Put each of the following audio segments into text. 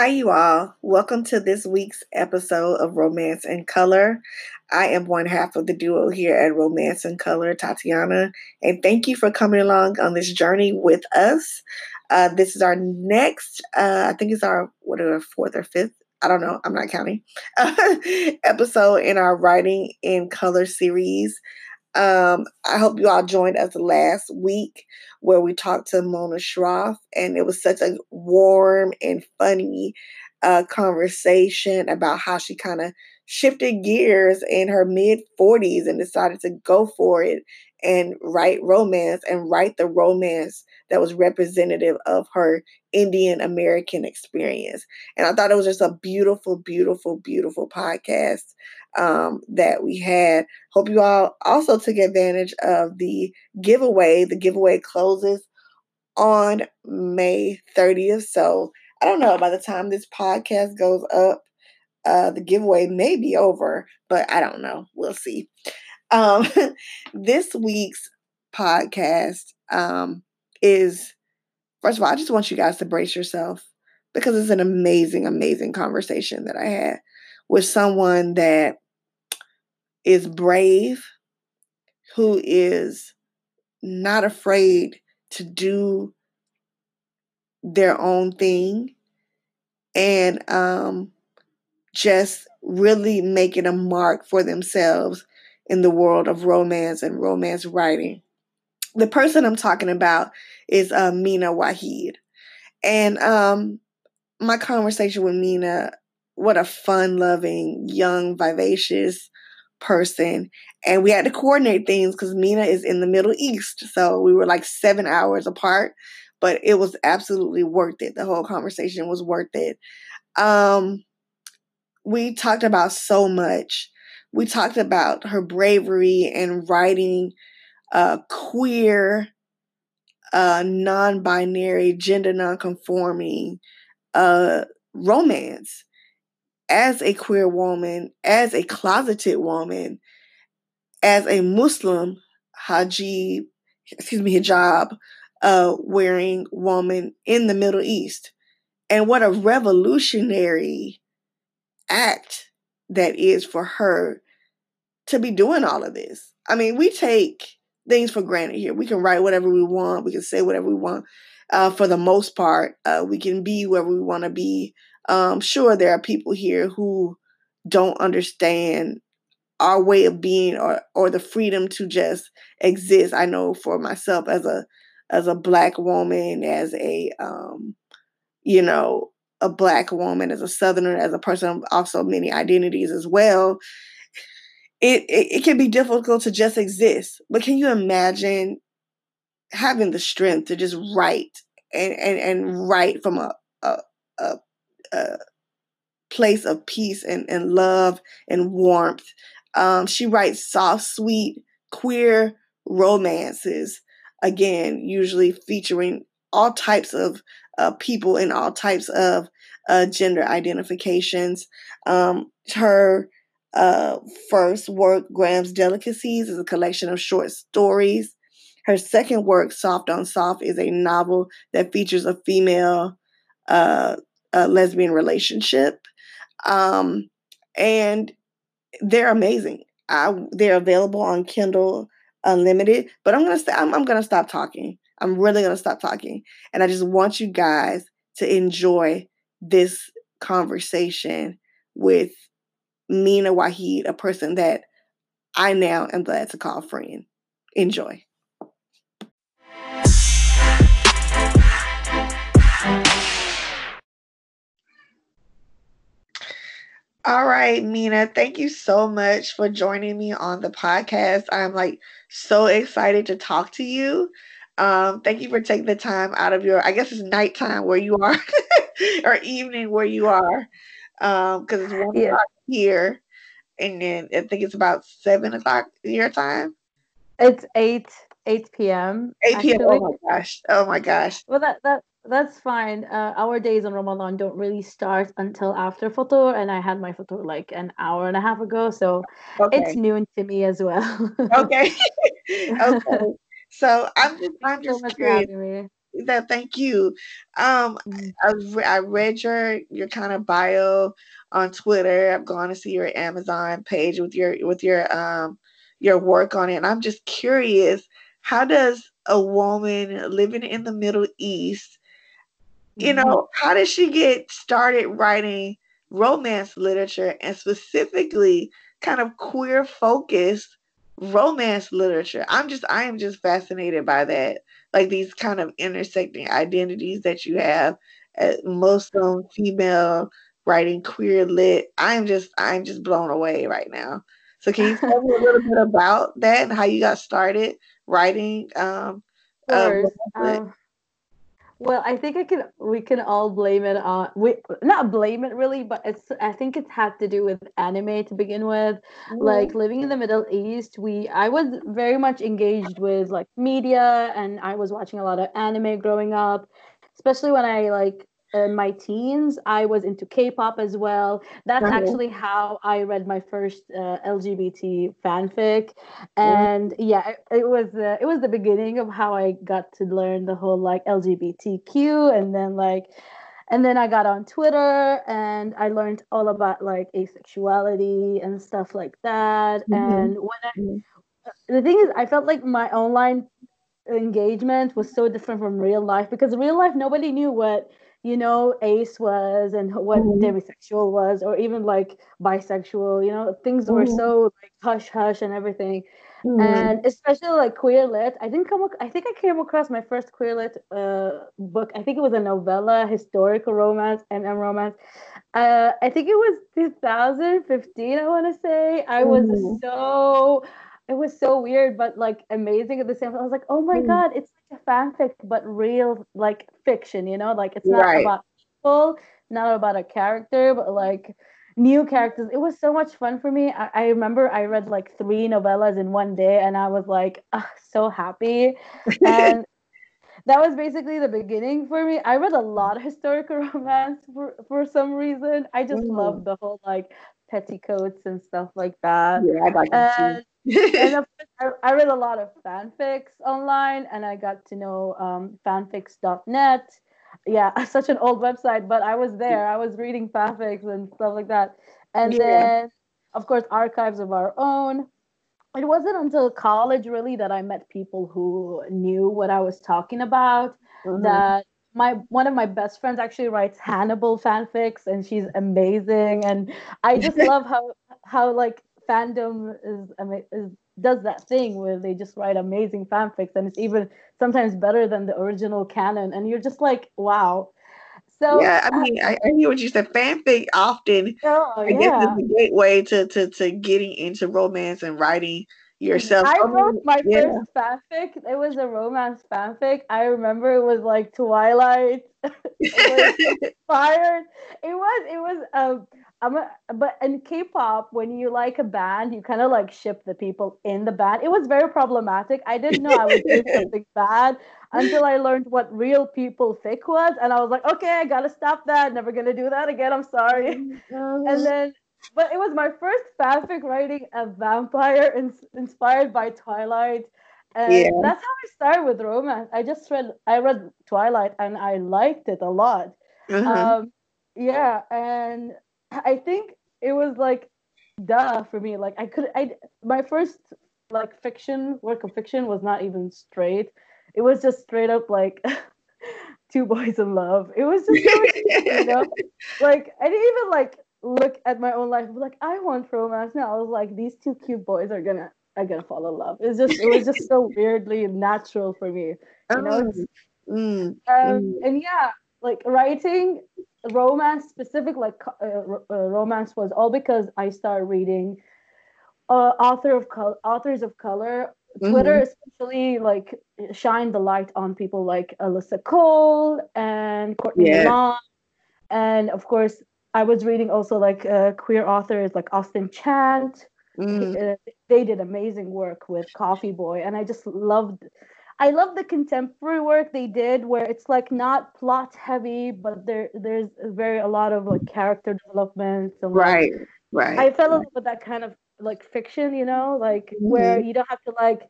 Hi, you all. Welcome to this week's episode of Romance in Color. I am one half of the duo here at Romance in Color, Tatiana, and thank you for coming along on this journey with us. Uh, this is our next, uh, I think it's our, whatever, fourth or fifth, I don't know, I'm not counting, episode in our Writing in Color series. Um, I hope you all joined us last week where we talked to Mona Shroff, and it was such a warm and funny uh, conversation about how she kind of shifted gears in her mid 40s and decided to go for it and write romance and write the romance that was representative of her Indian American experience. And I thought it was just a beautiful, beautiful, beautiful podcast um, that we had. Hope you all also took advantage of the giveaway. The giveaway closes on May 30th. So I don't know, by the time this podcast goes up, uh, the giveaway may be over, but I don't know. We'll see. Um, this week's podcast um, is, first of all, I just want you guys to brace yourself because it's an amazing, amazing conversation that I had with someone that is brave, who is not afraid to do their own thing, and um, just really making a mark for themselves in the world of romance and romance writing. The person I'm talking about is uh, Mina Waheed. And um, my conversation with Mina, what a fun loving, young, vivacious person. And we had to coordinate things because Mina is in the Middle East. So we were like seven hours apart, but it was absolutely worth it. The whole conversation was worth it. Um, we talked about so much we talked about her bravery and writing uh, queer, uh, non binary, gender non conforming uh, romance as a queer woman, as a closeted woman, as a Muslim hajib, excuse me, hijab uh, wearing woman in the Middle East. And what a revolutionary act that is for her to be doing all of this. I mean, we take things for granted here. We can write whatever we want, we can say whatever we want. Uh, for the most part, uh, we can be wherever we want to be. Um, sure, there are people here who don't understand our way of being or or the freedom to just exist. I know for myself as a as a black woman, as a um, you know, a black woman, as a southerner, as a person of also many identities as well, it, it, it can be difficult to just exist. But can you imagine having the strength to just write and, and, and write from a, a, a, a place of peace and, and love and warmth? Um, she writes soft, sweet, queer romances, again, usually featuring all types of uh, people and all types of uh, gender identifications. Um, her uh, first work, Graham's Delicacies, is a collection of short stories. Her second work, Soft on Soft, is a novel that features a female uh, a lesbian relationship. Um, and they're amazing. I, they're available on Kindle Unlimited. But I'm gonna st- I'm, I'm gonna stop talking. I'm really gonna stop talking, and I just want you guys to enjoy this conversation with Mina Waheed, a person that I now am glad to call friend. Enjoy. All right, Mina, thank you so much for joining me on the podcast. I'm like so excited to talk to you. Um, thank you for taking the time out of your, I guess it's nighttime where you are, or evening where you are, Um, because it's one yeah. o'clock here, and then I think it's about seven o'clock your time. It's eight eight p.m. Eight p.m. Oh my gosh! Oh my gosh! Well, that that that's fine. Uh, our days on Ramadan don't really start until after Futur, and I had my Futur like an hour and a half ago, so okay. it's noon to me as well. okay. okay. So I'm just I'm just so curious. That thank you. Um, mm. I, I read your your kind of bio on Twitter. I've gone to see your Amazon page with your with your um your work on it, and I'm just curious. How does a woman living in the Middle East, you mm-hmm. know, how did she get started writing romance literature and specifically kind of queer focused romance literature? I'm just I am just fascinated by that like these kind of intersecting identities that you have as Muslim female writing queer lit. I'm just I'm just blown away right now. So can you tell me a little bit about that and how you got started writing um, uh, um well, I think I can. We can all blame it on we not blame it really, but it's. I think it had to do with anime to begin with. Mm-hmm. Like living in the Middle East, we I was very much engaged with like media, and I was watching a lot of anime growing up, especially when I like in my teens, I was into K-pop as well. That's mm-hmm. actually how I read my first uh, LGBT fanfic, and mm-hmm. yeah, it, it was uh, it was the beginning of how I got to learn the whole like LGBTQ, and then like, and then I got on Twitter and I learned all about like asexuality and stuff like that. Mm-hmm. And when I, mm-hmm. the thing is, I felt like my online engagement was so different from real life because real life nobody knew what you know ace was and what mm-hmm. demisexual was or even like bisexual you know things mm-hmm. were so like hush hush and everything mm-hmm. and especially like queer lit i didn't come i think i came across my first queer lit uh, book i think it was a novella historical romance and romance uh, i think it was 2015 i want to say i was mm-hmm. so it was so weird but like amazing at the same time. I was like oh my mm. god it's like a fanfic but real like fiction you know? Like it's not right. about people not about a character but like new characters. It was so much fun for me. I, I remember i read like three novellas in one day and i was like so happy. And that was basically the beginning for me. I read a lot of historical romance for, for some reason. I just mm. love the whole like petticoats and stuff like that. Yeah i like and, and of course, I, I, read a lot of fanfics online and I got to know um, fanfics.net. Yeah, such an old website, but I was there. I was reading fanfics and stuff like that. And yeah. then, of course, archives of our own. It wasn't until college really that I met people who knew what I was talking about. Mm-hmm. That my one of my best friends actually writes Hannibal fanfics, and she's amazing. And I just love how how like fandom is, is does that thing where they just write amazing fanfics and it's even sometimes better than the original canon. And you're just like wow. So yeah i mean i, I hear what you said. Fanfic often oh, i yeah. guess is the gateway to, to to getting into romance and writing yourself. I wrote my yeah. first fanfic. It was a romance fanfic. I remember it was like twilight. It was inspired. It was it was um I'm a, but in K-pop, when you like a band, you kind of like ship the people in the band. It was very problematic. I didn't know I was doing something bad until I learned what real people fic was, and I was like, okay, I gotta stop that. Never gonna do that again. I'm sorry. Oh and then, but it was my first fanfic writing a vampire in, inspired by Twilight, and yeah. that's how I started with romance. I just read I read Twilight and I liked it a lot. Uh-huh. Um, yeah, and I think it was like duh for me. Like I could I my first like fiction work of fiction was not even straight. It was just straight up like two boys in love. It was just so you know, like I didn't even like look at my own life. Like I want romance now. I was like, these two cute boys are gonna are gonna fall in love. It's just it was just so weirdly natural for me. You know. Oh, mm, um, mm. And yeah, like writing romance specific like uh, uh, romance was all because i started reading uh, author of authors of color twitter mm-hmm. especially like shined the light on people like alyssa cole and courtney yeah. Milan. and of course i was reading also like uh, queer authors like austin chant mm. they did amazing work with coffee boy and i just loved I love the contemporary work they did where it's like not plot heavy, but there there's very a lot of like character development. And, like, right, right. I fell in love with that kind of like fiction, you know, like mm-hmm. where you don't have to like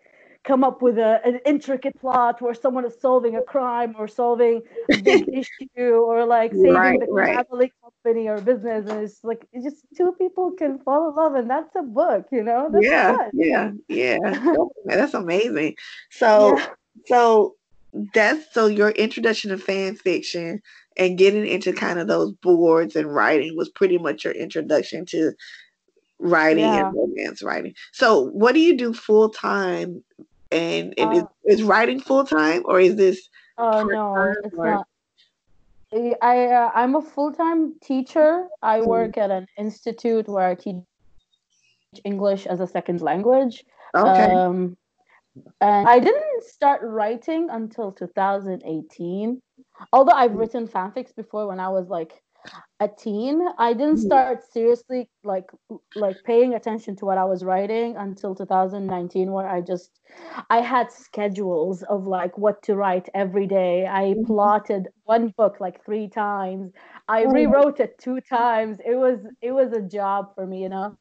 come up with a, an intricate plot where someone is solving a crime or solving a big issue or like saving right, the right. family company or business and it's like it's just two people can fall in love and that's a book you know that's yeah fun. yeah yeah that's amazing so yeah. So that's so your introduction to fan fiction and getting into kind of those boards and writing was pretty much your introduction to writing yeah. and romance writing. So, what do you do full time? And, and uh, is, is writing full time or is this? Oh no, it's or? not. I uh, I'm a full time teacher. I mm-hmm. work at an institute where I teach English as a second language. Okay. Um, and I didn't start writing until 2018. Although I've mm. written fanfics before when I was like a teen i didn't mm. start seriously like like paying attention to what i was writing until 2019 where i just i had schedules of like what to write every day i mm-hmm. plotted one book like three times i oh. rewrote it two times it was it was a job for me you know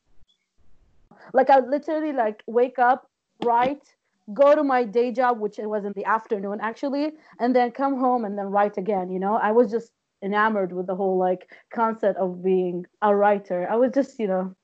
like i literally like wake up write go to my day job which it was in the afternoon actually and then come home and then write again you know i was just enamored with the whole like concept of being a writer. I was just, you know,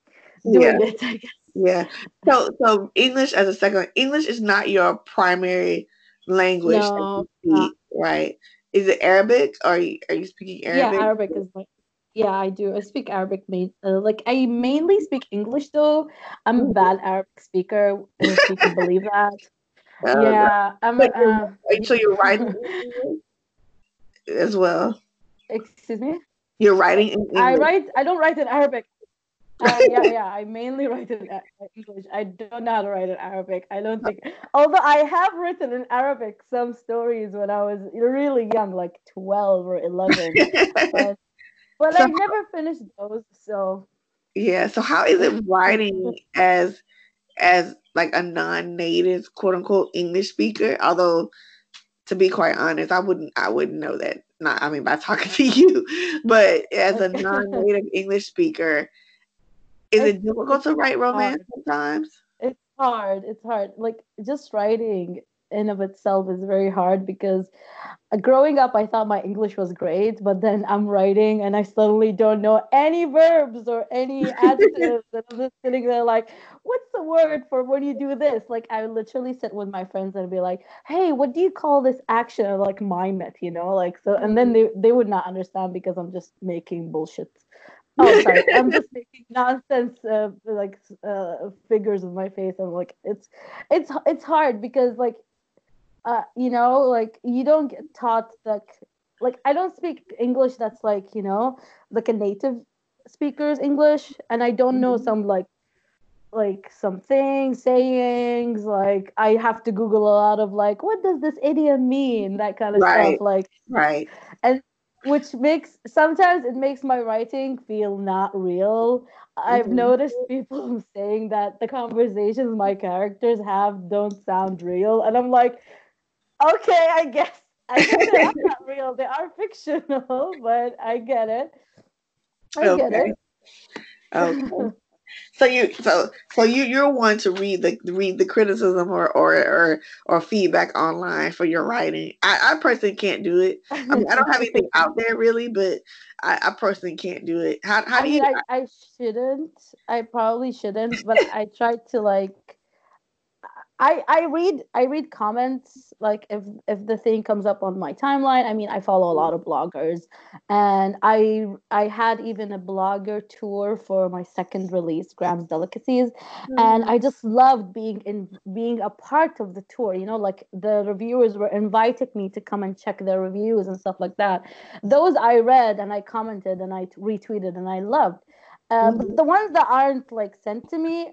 doing yeah. it, I guess. Yeah. So so English as a second English is not your primary language no, speak, right? Is it Arabic or are you, are you speaking Arabic? Yeah, Arabic is like yeah, I do. I speak Arabic. Main, uh, like I mainly speak English though. I'm a mm-hmm. bad Arabic speaker. If you can believe that. Uh, yeah, I'm. Uh, so you're writing as well. Excuse me. You're writing in English. I write. I don't write in Arabic. Uh, yeah, yeah. I mainly write in English. I don't know how to write in Arabic. I don't think. Although I have written in Arabic some stories when I was really young, like twelve or eleven, but, but so, I never finished those. So. Yeah. So how is it writing as as like a non-native quote unquote English speaker? Although, to be quite honest, I wouldn't I wouldn't know that not I mean by talking to you, but as a non-native English speaker, is it difficult to write romance sometimes? It's hard. It's hard. Like just writing in of itself is very hard because uh, growing up I thought my English was great, but then I'm writing and I suddenly don't know any verbs or any adjectives, and I'm just sitting there like, what's the word for when you do this? Like I literally sit with my friends and be like, hey, what do you call this action? Or like mime it, you know, like so, and then they they would not understand because I'm just making bullshit oh sorry i'm just making nonsense uh, like uh, figures with my face i'm like it's it's it's hard because like uh, you know, like you don't get taught like like I don't speak English that's like, you know, like a native speaker's English and I don't know mm-hmm. some like like some things, sayings, like I have to Google a lot of like what does this idiom mean? That kind of right. stuff. Like right. And which makes sometimes it makes my writing feel not real. Mm-hmm. I've noticed people saying that the conversations my characters have don't sound real. And I'm like, okay, I guess. I guess they are not real. They are fictional, but I get it. I okay. get it. Okay. so you so so you you're one to read the read the criticism or or or, or feedback online for your writing. I, I personally can't do it. I mean, I don't have anything out there really, but I, I personally can't do it. How how do I mean, you? I, I shouldn't. I probably shouldn't, but I try to like I I read I read comments like if if the thing comes up on my timeline. I mean, I follow a lot of bloggers, and I I had even a blogger tour for my second release, Graham's Delicacies, mm. and I just loved being in being a part of the tour. You know, like the reviewers were invited me to come and check their reviews and stuff like that. Those I read and I commented and I retweeted and I loved. Uh, mm-hmm. But the ones that aren't like sent to me,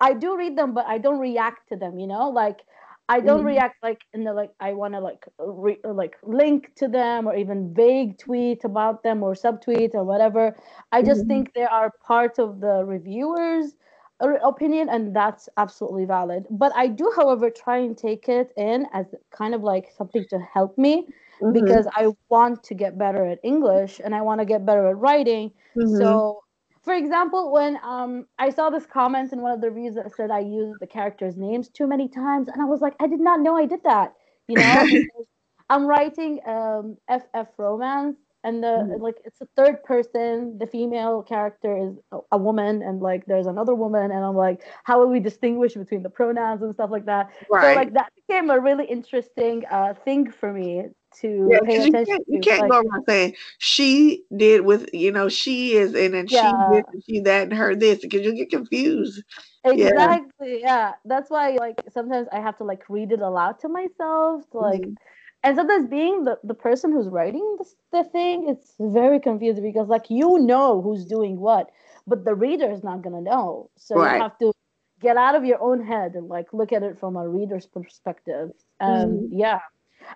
I do read them, but I don't react to them. You know, like I don't mm react like in the like I want to like re, like link to them or even vague tweet about them or subtweet or whatever. I just mm think they are part of the reviewers opinion and that's absolutely valid but i do however try and take it in as kind of like something to help me mm-hmm. because i want to get better at english and i want to get better at writing mm-hmm. so for example, when um I saw this comment in one of the reviews that said I used the characters' names too many times, and I was like, I did not know I did that. You know, I'm writing um FF romance, and the mm-hmm. like it's a third person. The female character is a, a, woman, and like there's another woman, and I'm like, how will we distinguish between the pronouns and stuff like that? Right. So like that became a really interesting uh thing for me to yeah, pay attention you can't, you can't like, go around saying she did with you know she is and then yeah. she did and she that and her this because you get confused exactly yeah. yeah. that's why like sometimes i have to like read it aloud to myself to, like mm-hmm. And sometimes being the, the person who's writing this, the thing it's very confusing because like you know who's doing what but the reader is not gonna know so right. you have to get out of your own head and like look at it from a reader's perspective and mm-hmm. yeah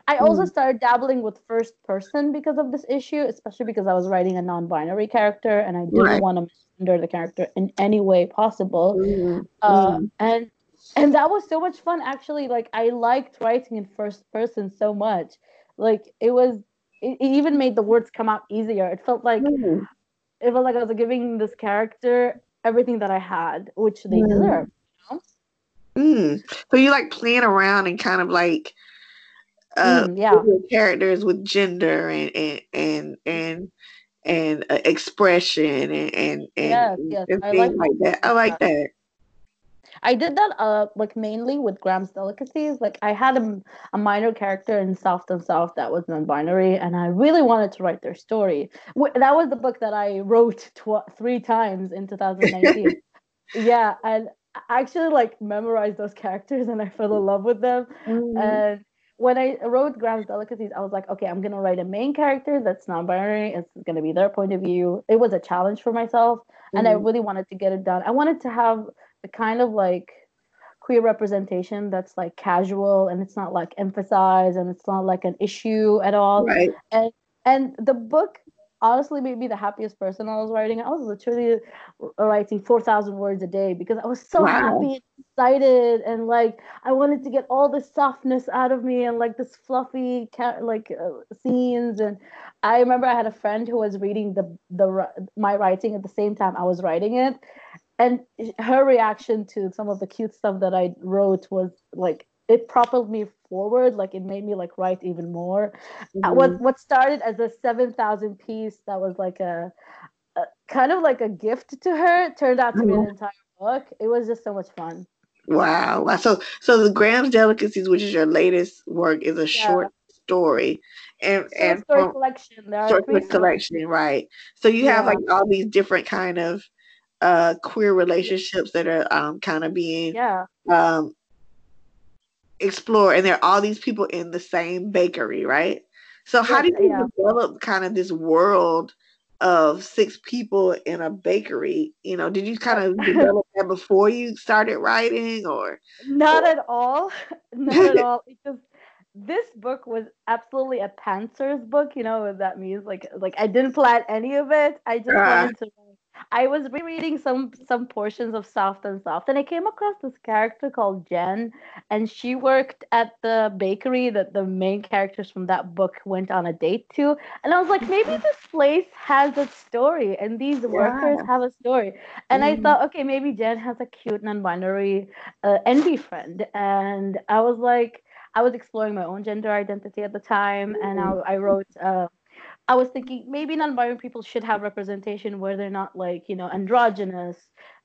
I also mm. started dabbling with first person because of this issue, especially because I was writing a non-binary character and I didn't right. want to misgender the character in any way possible. Mm. Uh, mm. And and that was so much fun. Actually, like I liked writing in first person so much. Like it was, it, even made the words come out easier. It felt like mm. it felt like I was giving this character everything that I had, which they mm. deserve. You know? Mm. So you like playing around and kind of like uh, mm, yeah. characters with gender and and and and, and uh, expression and and, and, yes, yes. and things like, like that. I like that. I did that uh like mainly with Graham's Delicacies. Like I had a, a minor character in Soft and Soft that was non-binary, and I really wanted to write their story. That was the book that I wrote tw- three times in 2019. yeah, and I actually like memorized those characters, and I fell in love with them. Mm. And when I wrote Graham's Delicacies, I was like, okay, I'm gonna write a main character that's non-binary. It's gonna be their point of view. It was a challenge for myself, mm-hmm. and I mm-hmm. really wanted to get it done. I wanted to have the kind of like queer representation that's like casual and it's not like emphasized and it's not like an issue at all. Right. And and the book honestly made me the happiest person I was writing. I was literally writing 4,000 words a day because I was so wow. happy and excited and like I wanted to get all this softness out of me and like this fluffy like uh, scenes and I remember I had a friend who was reading the the my writing at the same time I was writing it and her reaction to some of the cute stuff that I wrote was like it propelled me forward like it made me like write even more uh, mm-hmm. what what started as a 7000 piece that was like a, a, kind of like a gift to her turned out to mm-hmm. be an mm-hmm. entire book it was just so much fun wow so so the graham's delicacies which is your latest work is a yeah. short story and short and story from, collection there short story collection right so you yeah. have like all these different kind of uh queer relationships that are um kind of being yeah. um explore and there are all these people in the same bakery right? So how do you yeah. develop kind of this world of six people in a bakery? You know did you kind of develop that before you started writing or? Not or? at all. Not at all. Because this book was absolutely a pantsers book you know what that means like like i didn't plan any of it. I just uh, wanted to I was rereading some some portions of Soft and Soft, and I came across this character called Jen, and she worked at the bakery that the main characters from that book went on a date to. And I was like, maybe this place has a story, and these yeah. workers have a story. And mm. I thought, okay, maybe Jen has a cute non-binary uh, enby friend, and I was like. I was exploring my own gender identity at the time, and I, I wrote uh, I was thinking maybe non-binary people should have representation where they're not like you know androgynous.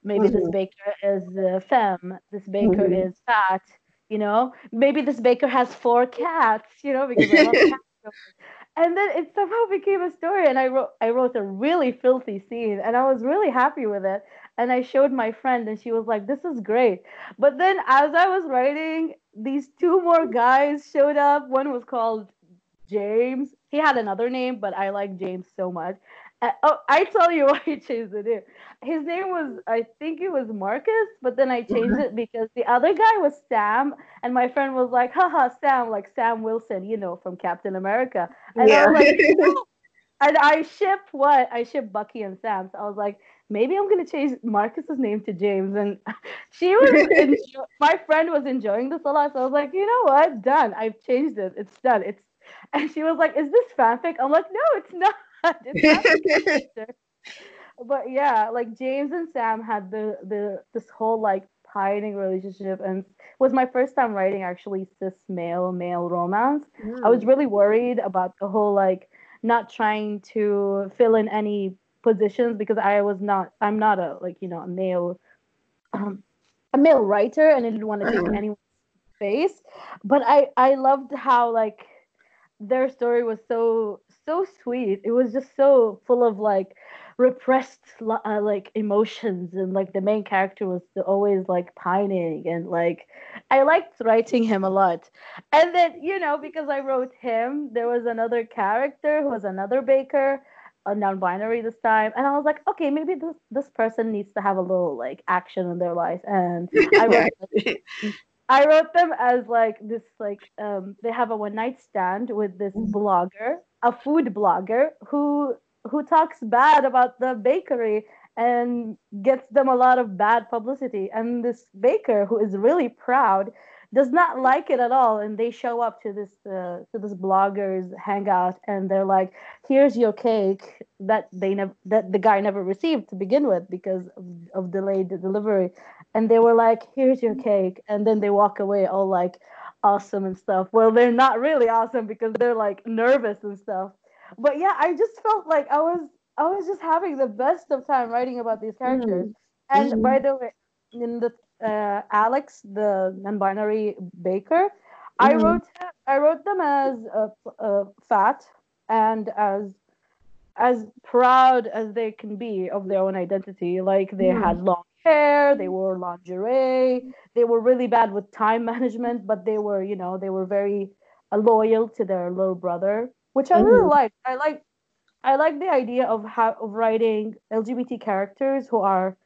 Maybe mm-hmm. this baker is uh, femme. This baker mm-hmm. is fat. You know, maybe this baker has four cats. You know, because I love cats. And then it somehow became a story, and I wrote I wrote a really filthy scene, and I was really happy with it. And I showed my friend, and she was like, "This is great." But then, as I was writing, these two more guys showed up. One was called James. He had another name, but I like James so much. Uh, oh, I tell you why I changed the name. His name was, I think it was Marcus, but then I changed it because the other guy was Sam, and my friend was like, haha, Sam, like Sam Wilson, you know, from Captain America. And yeah. I was like, no. and I ship what? I ship Bucky and Sam. So I was like, maybe I'm gonna change Marcus's name to James. And she was, enjo- my friend was enjoying this a lot. So I was like, you know what? Done. I've changed it. It's done. It's and she was like, "Is this fanfic?" I'm like, "No, it's not. It's not but yeah, like James and Sam had the the this whole like pining relationship and was my first time writing actually cis male male romance. Mm. I was mm. really worried about the whole like not trying to fill in any positions because I was not I'm not a like you know a male um, a male writer and I didn't want to take mm. anyone's space. But I I loved how like their story was so so sweet. It was just so full of like repressed uh, like emotions and like the main character was always like pining and like I liked writing him a lot. And then, you know, because I wrote him, there was another character who was another baker, a non-binary this time, and I was like, okay, maybe this this person needs to have a little like action in their life and I wrote I wrote them as like this like um they have a one night stand with this mm. blogger, a food blogger who who talks bad about the bakery and gets them a lot of bad publicity. And this baker who is really proud does not like it at all. And they show up to this uh, to this bloggers hangout and they're like here's your cake that they never that the guy never received to begin with because of, of delayed delivery. And they were like here's your cake. And then they walk away all like awesome and stuff. Well they're not really awesome because they're like nervous and stuff. But yeah i just felt like i was i was just having the best of time writing about these characters. Mm-hmm. and mm-hmm. by the way in the uh, Alex, the non-binary baker. Mm-hmm. I wrote I wrote them as uh, fat and as as proud as they can be of their own identity. Like they mm. had long hair, they wore lingerie, they were really bad with time management, but they were, you know, they were very uh, loyal to their little brother, which I really mm-hmm. like. I like I like the idea of how of writing LGBT characters who are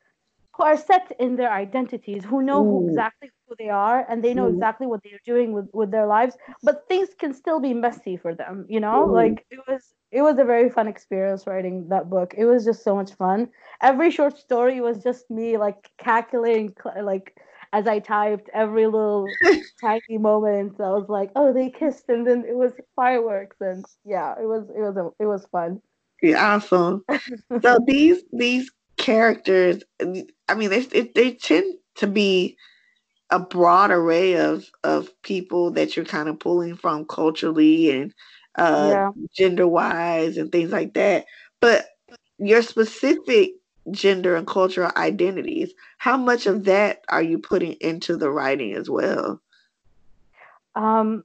who are set in their identities, who know who exactly who they are, and they know exactly what they're doing with with their lives. But things can still be messy for them, you know. Like it was, it was a very fun experience writing that book. It was just so much fun. Every short story was just me like calculating like as I typed every little tiny moment. I was like, oh, they kissed, and then it was fireworks, and yeah, it was it was a, it was fun. Yeah, awesome. so these these characters, I mean, they they tend to be a broad array of of people that you're kind of pulling from culturally and uh, yeah. gender wise and things like that. But your specific gender and cultural identities, how much of that are you putting into the writing as well? Um,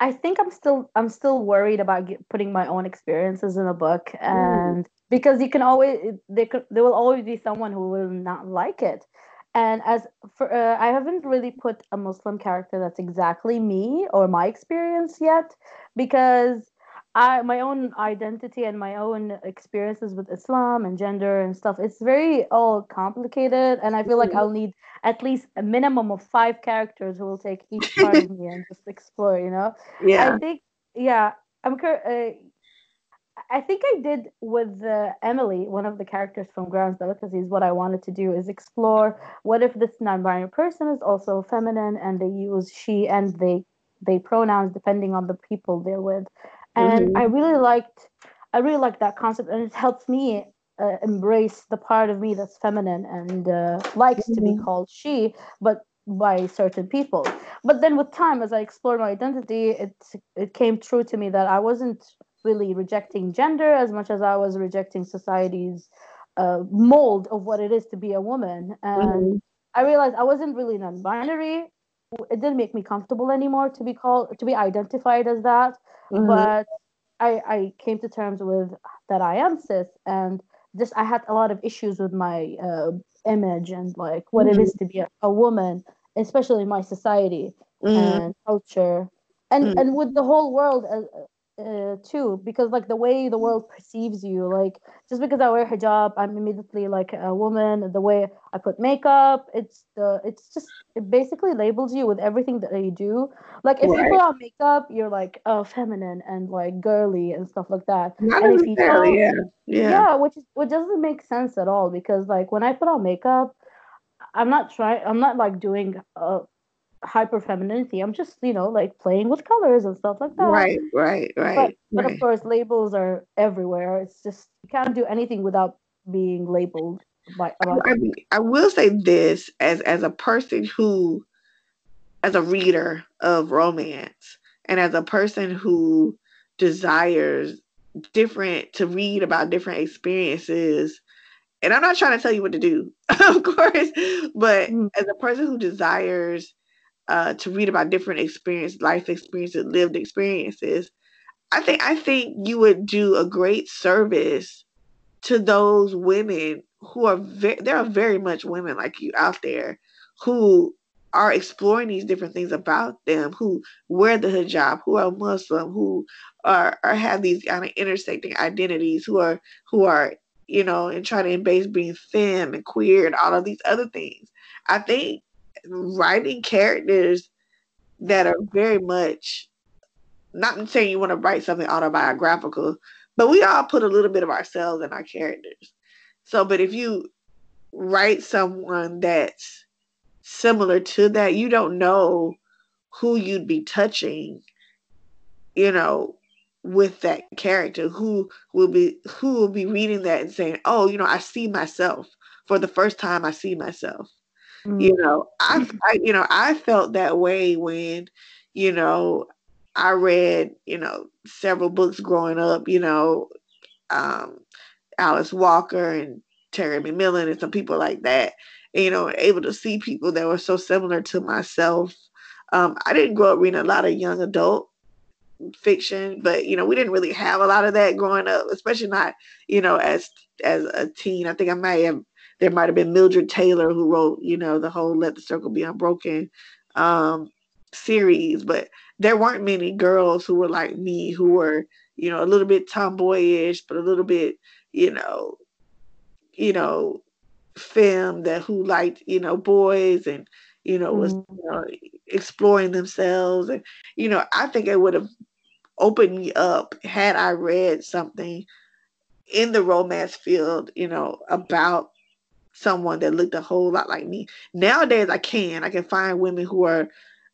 I think I'm still I'm still worried about get, putting my own experiences in a book, and mm because you can always there could, there will always be someone who will not like it. And as for uh, i haven't really put a muslim character that's exactly me or my experience yet because I my own identity and my own experiences with Islam and gender and stuff it's very all complicated and I feel like. I'll need at least a minimum of five characters who will take each part of me and just explore you know yeah I think yeah I'm uh, I think I did with uh, Emily, one of the characters from Grounds Delicacies. What I wanted to do is explore what if this non-binary person is also feminine and they use she and they they pronouns depending on the people they're with, and mm-hmm. I really liked I really liked that concept, and it helps me uh, embrace the part of me that's feminine and uh, likes mm-hmm. to be mm-hmm. called she, but by certain people. But then with time, as I explored my identity, it it came true to me that I wasn't really rejecting gender as much as I was rejecting society's uh, mold of what it is to be a woman. And mm-hmm. I realized I wasn't really non-binary. It didn't make me comfortable anymore to be called to be identified as that. Mm-hmm. But I, I came to terms with that I am cis and just I had a lot of issues with my uh, image and like what mm-hmm. it is to be a, a woman, especially in my society mm-hmm. and culture and mm. and with the whole world uh, uh, too because like the way the world perceives you like just because i wear hijab i'm immediately like a woman. The way i put makeup it's the it's just it basically labels you with everything that you do. Like if right. you put on makeup you're like uh, feminine and like girly and stuff like that. Not and if you don't, yeah. yeah. Yeah which is which doesn't make sense at all because like when i put on makeup i'm not trying i'm not like doing uh hyper femininity. I'm just, you know, like playing with colors and stuff like that. Right, right, right. But, but of course, labels are everywhere. It's just you can't do anything without being labeled by I, I will say this as as a person who as a reader of romance and as a person who desires different to read about different experiences and i'm not trying to tell you what to do of course but mm. as a person who desires uh, to read about different experience life experiences lived experiences i think i think you would do a great service to those women who are very there are very much women like you out there who are exploring these different things about them who wear the hijab who are muslim who are, are have these kind of intersecting identities who are who are you know and trying to embrace being femme and queer and all of these other things. I think writing characters that are very much not saying you want to write something autobiographical but we all put a little bit of ourselves in our characters so but if you write someone that's similar to that, you don't know who you'd be touching, you know, with that character who will be who will be reading that and saying, "Oh, you know, I see myself for the first time. I see myself." Mm-hmm. You know, I, I, you know, I felt that way when, you know, I read, you know, several books growing up. You know, um, Alice Walker and Terry McMillan and some people like that you know, able to see people that were so similar to myself. Um, I didn't grow up reading a lot of young adult fiction, but you know, we didn't really have a lot of that growing up, especially not, you know, as as a teen. I think I might have there might have been Mildred Taylor who wrote, you know, the whole Let the Circle Be Unbroken um, series, but there weren't many girls who were like me who were, you know, a little bit tomboyish, but a little bit, you know, you know, femme that who liked you know boys and you know was mm-hmm. you know, exploring themselves and you know I think it would have opened me up had I read something in the romance field you know about someone that looked a whole lot like me nowadays I can I can find women who are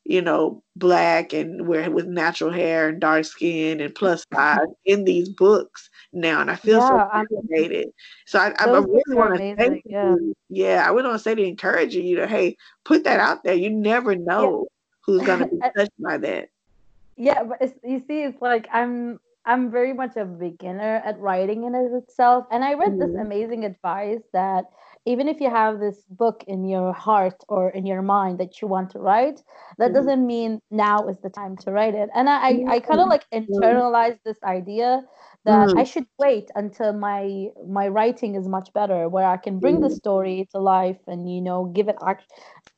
you know, black and wear with natural hair and dark skin and plus size in these books now, and I feel yeah, so fascinated. So I, I really want to say, yeah. You, yeah, I really want to say to encourage you you to, hey, put that out there. You never know yeah. who's going to be touched by that. Yeah, but you see, it's like I'm I'm very much a beginner at writing in it itself, and I read mm-hmm. this amazing advice that even if you have this book in your heart or in your mind that you want to write, that mm-hmm. doesn't mean now is the time to write it. And I, I, I kind of like internalized this idea that mm-hmm. I should wait until my my writing is much better, where I can bring mm-hmm. the story to life and you know give it act-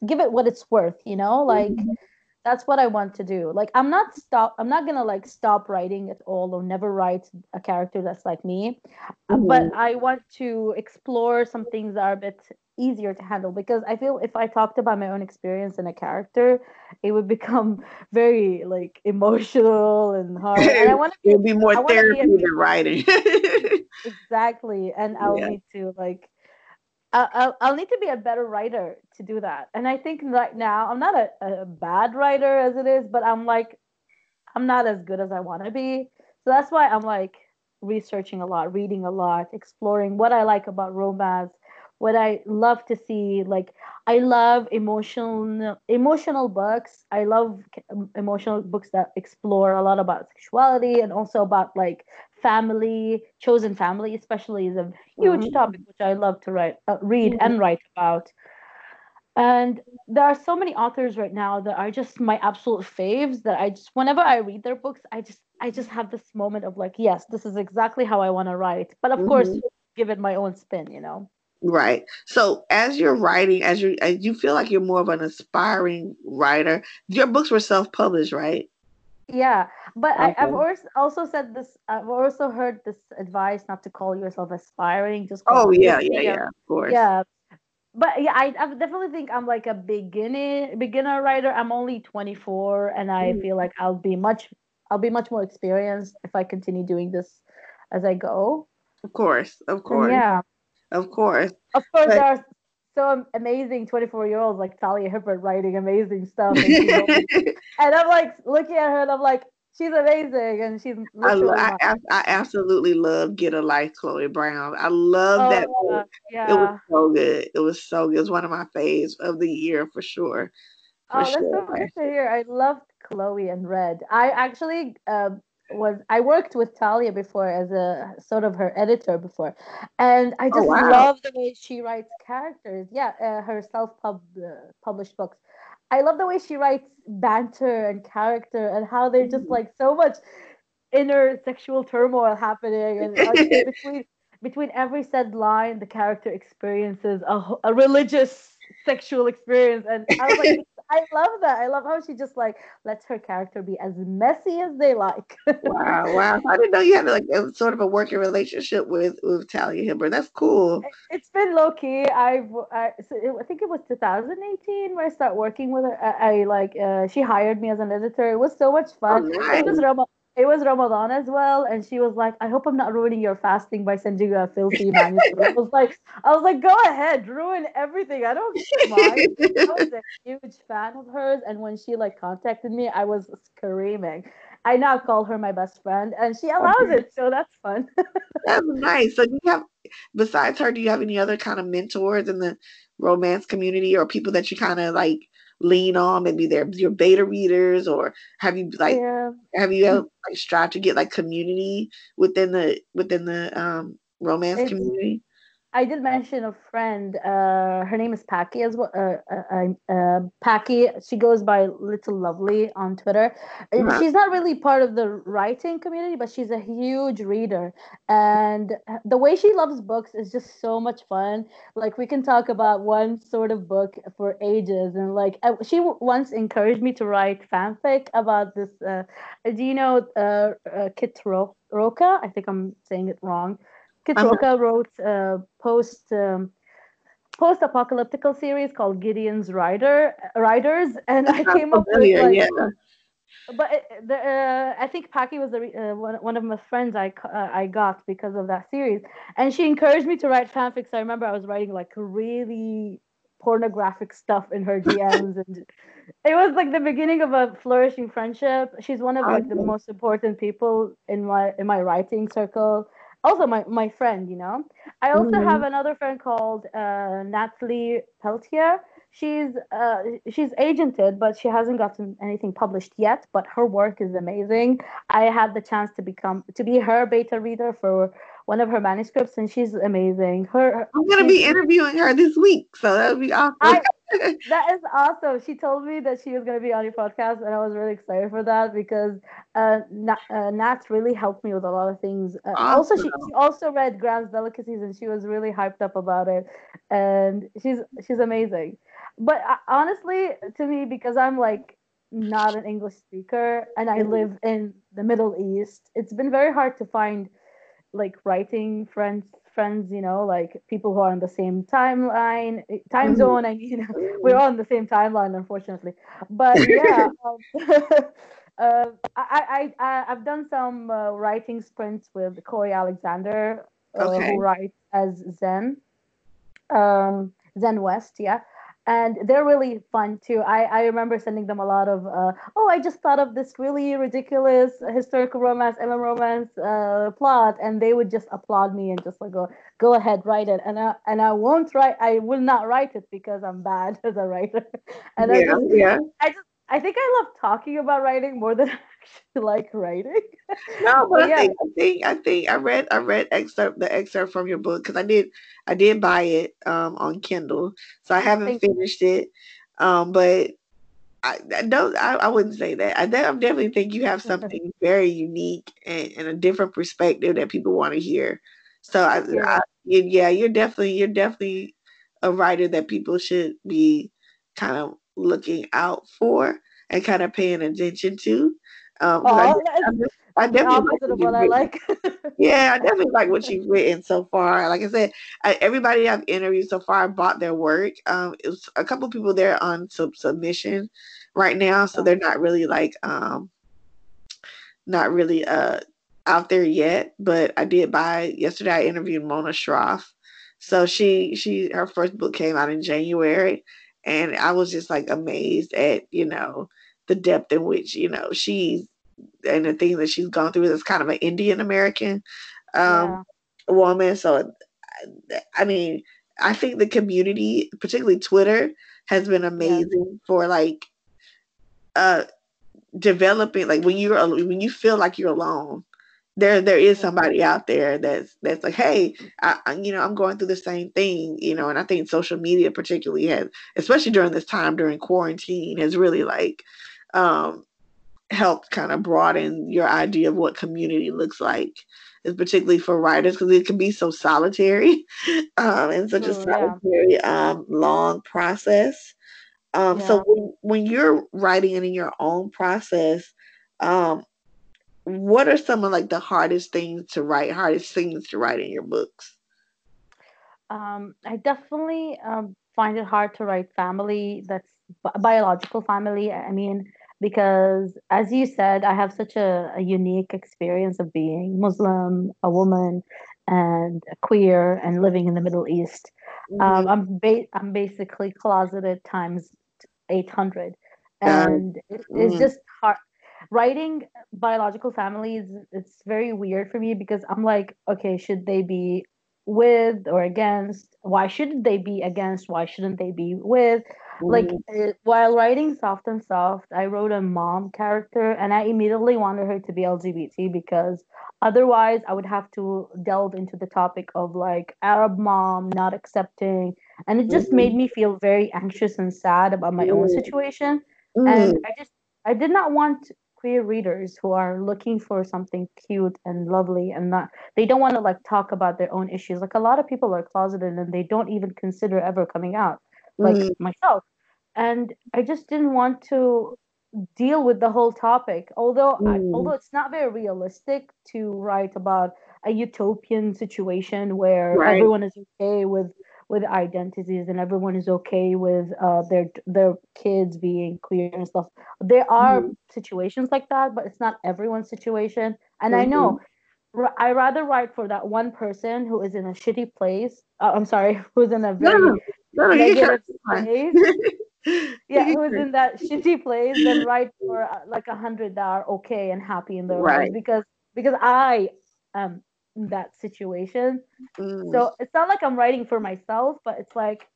give it what it's worth. You know, like mm-hmm that's what i want to do. Like i'm not stop i'm not gonna like stop writing at all or never write a character that's like me. Mm-hmm. but i want to explore some things that are a bit easier to handle because i feel if i talked about my own experience in a character it would become very like emotional and hard. And i want to be, be more therapy be than writing. Exactly. And i'll yeah. need to like I'll, I'll need to be a better writer to do that. And I think right now I'm not a, a bad writer as it is, but I'm like, I'm not as good as I want to be. So that's why I'm like researching a lot, reading a lot, exploring what I like about romance, what I love to see. Like I love emotional emotional books. I love um, emotional books that explore a lot about sexuality and also about like family, chosen family, especially is a huge mm-hmm. topic which I love to write, uh, read mm-hmm. and write about. And there are so many authors right now that are just my absolute faves that I just whenever I read their books, I just I just have this moment of like, yes, this is exactly how I want to write. But of mm-hmm. course, give it my own spin, you know. Right. So as you're writing, as you as you feel like you're more of an aspiring writer, your books were self-published, right? Yeah, but okay. I, have also also said this. I've also heard this advice not to call yourself aspiring. Just oh yeah, yeah, yeah, of course. Yeah, but yeah, I, I definitely think I'm like a beginner beginner writer. I'm only 24, and I mm. feel like I'll be much I'll be much more experienced if I continue doing this as I go. Of course, of course. yeah, of course. Of course, but, there are so amazing 24 year olds like Talia Hibbert writing amazing stuff. And, and I'm like looking at her and I'm like, she's amazing, and she's. I, I, I, absolutely love Get a Life, Chloe Brown. I love oh, that book. Yeah, it was so good. It was so good. It was one of my faves of the year for sure. For oh, that's sure. so good to hear. I loved Chloe and Red. I actually uh, was I worked with Talia before as a sort of her editor before, and I oh, just oh, wow. love the way she writes characters. Yeah, uh, her self pub uh, published books. I love the way she writes banter and character and how they're just mm. like so much inner sexual turmoil happening and between between every said line the character experiences a, a religious sexual experience and I was like I love that. I love how she just like lets her character be as messy as they like. wow, wow! I didn't know you had like a, sort of a working relationship with with Talia Hibbert. That's cool. It's been low key. I've I, so it, I think it was 2018 when I started working with her. I, I like uh, she hired me as an editor. It was so much fun. Oh, nice. It was it was Ramadan as well, and she was like, "I hope I'm not ruining your fasting by sending you a filthy manuscript." I was like, "I was like, go ahead, ruin everything. I don't mind." I was a huge fan of hers, and when she like contacted me, I was screaming. I now call her my best friend, and she allows okay. it, so that's fun. that's nice. So, do you have, besides her, do you have any other kind of mentors in the romance community, or people that you kind of like? Lean on? Maybe they're your beta readers, or have you like yeah. have you ever like strive to get like community within the within the um romance it's, community? I did mention a friend. Uh, her name is Packy as well. Uh, uh, uh, Packy. She goes by Little Lovely on Twitter. Uh-huh. She's not really part of the writing community, but she's a huge reader, and the way she loves books is just so much fun. Like we can talk about one sort of book for ages, and like uh, she once encouraged me to write fanfic about this. Uh, do you know uh, uh, Kit Ro- Rocha? I think I'm saying it wrong. Kit Rocha wrote a post um, post apocalyptical series called Gideon's Rider Riders, and I came up with like, yeah. But it, the, uh, I think Packy was the, uh, one, one of my friends I uh, I got because of that series, and she encouraged me to write fanfics. I remember I was writing like really pornographic stuff in her DMs, and it was like the beginning of a flourishing friendship. She's one of like the most important people in my in my writing circle also my, my friend, you know. I also mm-hmm. have another friend called uh, Natalie Peltier. She's uh, she's agented, but she hasn't gotten anything published yet. But her work is amazing. I had the chance to become to be her beta reader for one of her manuscripts, and she's amazing. Her, I'm gonna be interviewing her this week, so that would be awesome. I, that is awesome. She told me that she was gonna be on your podcast, and I was really excited for that because uh, Nat, uh, Nat really helped me with a lot of things. Uh, awesome. Also, she, she also read Graham's Delicacies, and she was really hyped up about it, and she's she's amazing. But uh, honestly, to me, because I'm like not an English speaker and I mm-hmm. live in the Middle East, it's been very hard to find like writing friends friends you know like people who are on the same timeline time mm-hmm. zone i mean we're all on the same timeline unfortunately but yeah um, uh, I, I i i've done some uh, writing sprints with corey alexander uh, okay. who writes as Xen um Xen west yeah and they're really fun too. I, I remember sending them a lot of, uh, oh, I just thought of this really ridiculous historical romance, MM romance uh, plot, and they would just applaud me and just like go, go ahead, write it. And I, and I won't write, I will not write it because I'm bad as a writer. and yeah, I just, yeah. I just, I think I love talking about writing more than I actually like writing. No, but, but yeah. I think, I think I think I read I read excerpt the excerpt from your book because I did I did buy it um, on Kindle, so I haven't Thank finished you. it. Um, but I, I don't. I, I, wouldn't say that. I, I, definitely think you have something very unique and, and, a different perspective that people want to hear. So I, yeah. I, yeah, you're definitely you're definitely a writer that people should be kind of looking out for and kind of paying attention to. Um, oh, I, I definitely like what I like. yeah, I definitely like what you've written so far. Like I said, I, everybody I've interviewed so far bought their work. Um, it was a couple people there on sub- submission right now, so they're not really like um, not really uh out there yet. But I did buy yesterday. I interviewed Mona Shroff. So she she her first book came out in January, and I was just like amazed at you know the depth in which you know she's and the things that she's gone through as kind of an Indian American um, yeah. woman. So, I mean, I think the community, particularly Twitter, has been amazing yeah. for like uh developing like when you're when you feel like you're alone there there is somebody out there that's that's like hey I, you know i'm going through the same thing you know and i think social media particularly has especially during this time during quarantine has really like um helped kind of broaden your idea of what community looks like is particularly for writers because it can be so solitary um and such a solitary yeah. um long process um yeah. so when, when you're writing it in your own process um what are some of like the hardest things to write, hardest things to write in your books? Um, I definitely um, find it hard to write family that's bi- biological family. I mean, because as you said, I have such a, a unique experience of being Muslim, a woman, and queer, and living in the Middle East. Mm-hmm. Um, I'm ba- I'm basically closeted times eight hundred, and it, it's mm. just hard writing biological families it's very weird for me because i'm like okay should they be with or against why should they be against why shouldn't they be with like it, while writing soft on soft i wrote a mom character and i immediately wanted her to be lgbt because otherwise i would have to delve into the topic of like arab mom not accepting and it just mm-hmm. made me feel very anxious and sad about my mm-hmm. own situation mm-hmm. and i just i did not want queer readers who are looking for something cute and lovely and not they don't want to like talk about their own issues like a lot of people are closeted and they don't even consider ever coming out like mm. myself and i just didn't want to deal with the whole topic although mm. I, although it's not very realistic to write about a utopian situation where right. everyone is okay with with identities and everyone is okay with uh, their their kids being queer and stuff. There are mm-hmm. situations like that, but it's not everyone's situation. And mm-hmm. I know mm-hmm. I rather write for that one person who is in a shitty place. Uh, I'm sorry, who's in a very no, no, negative place. yeah, who's in that shitty place than write for uh, like a hundred that are okay and happy in their right. lives because because I that situation. Mm. So it's not like I'm writing for myself, but it's like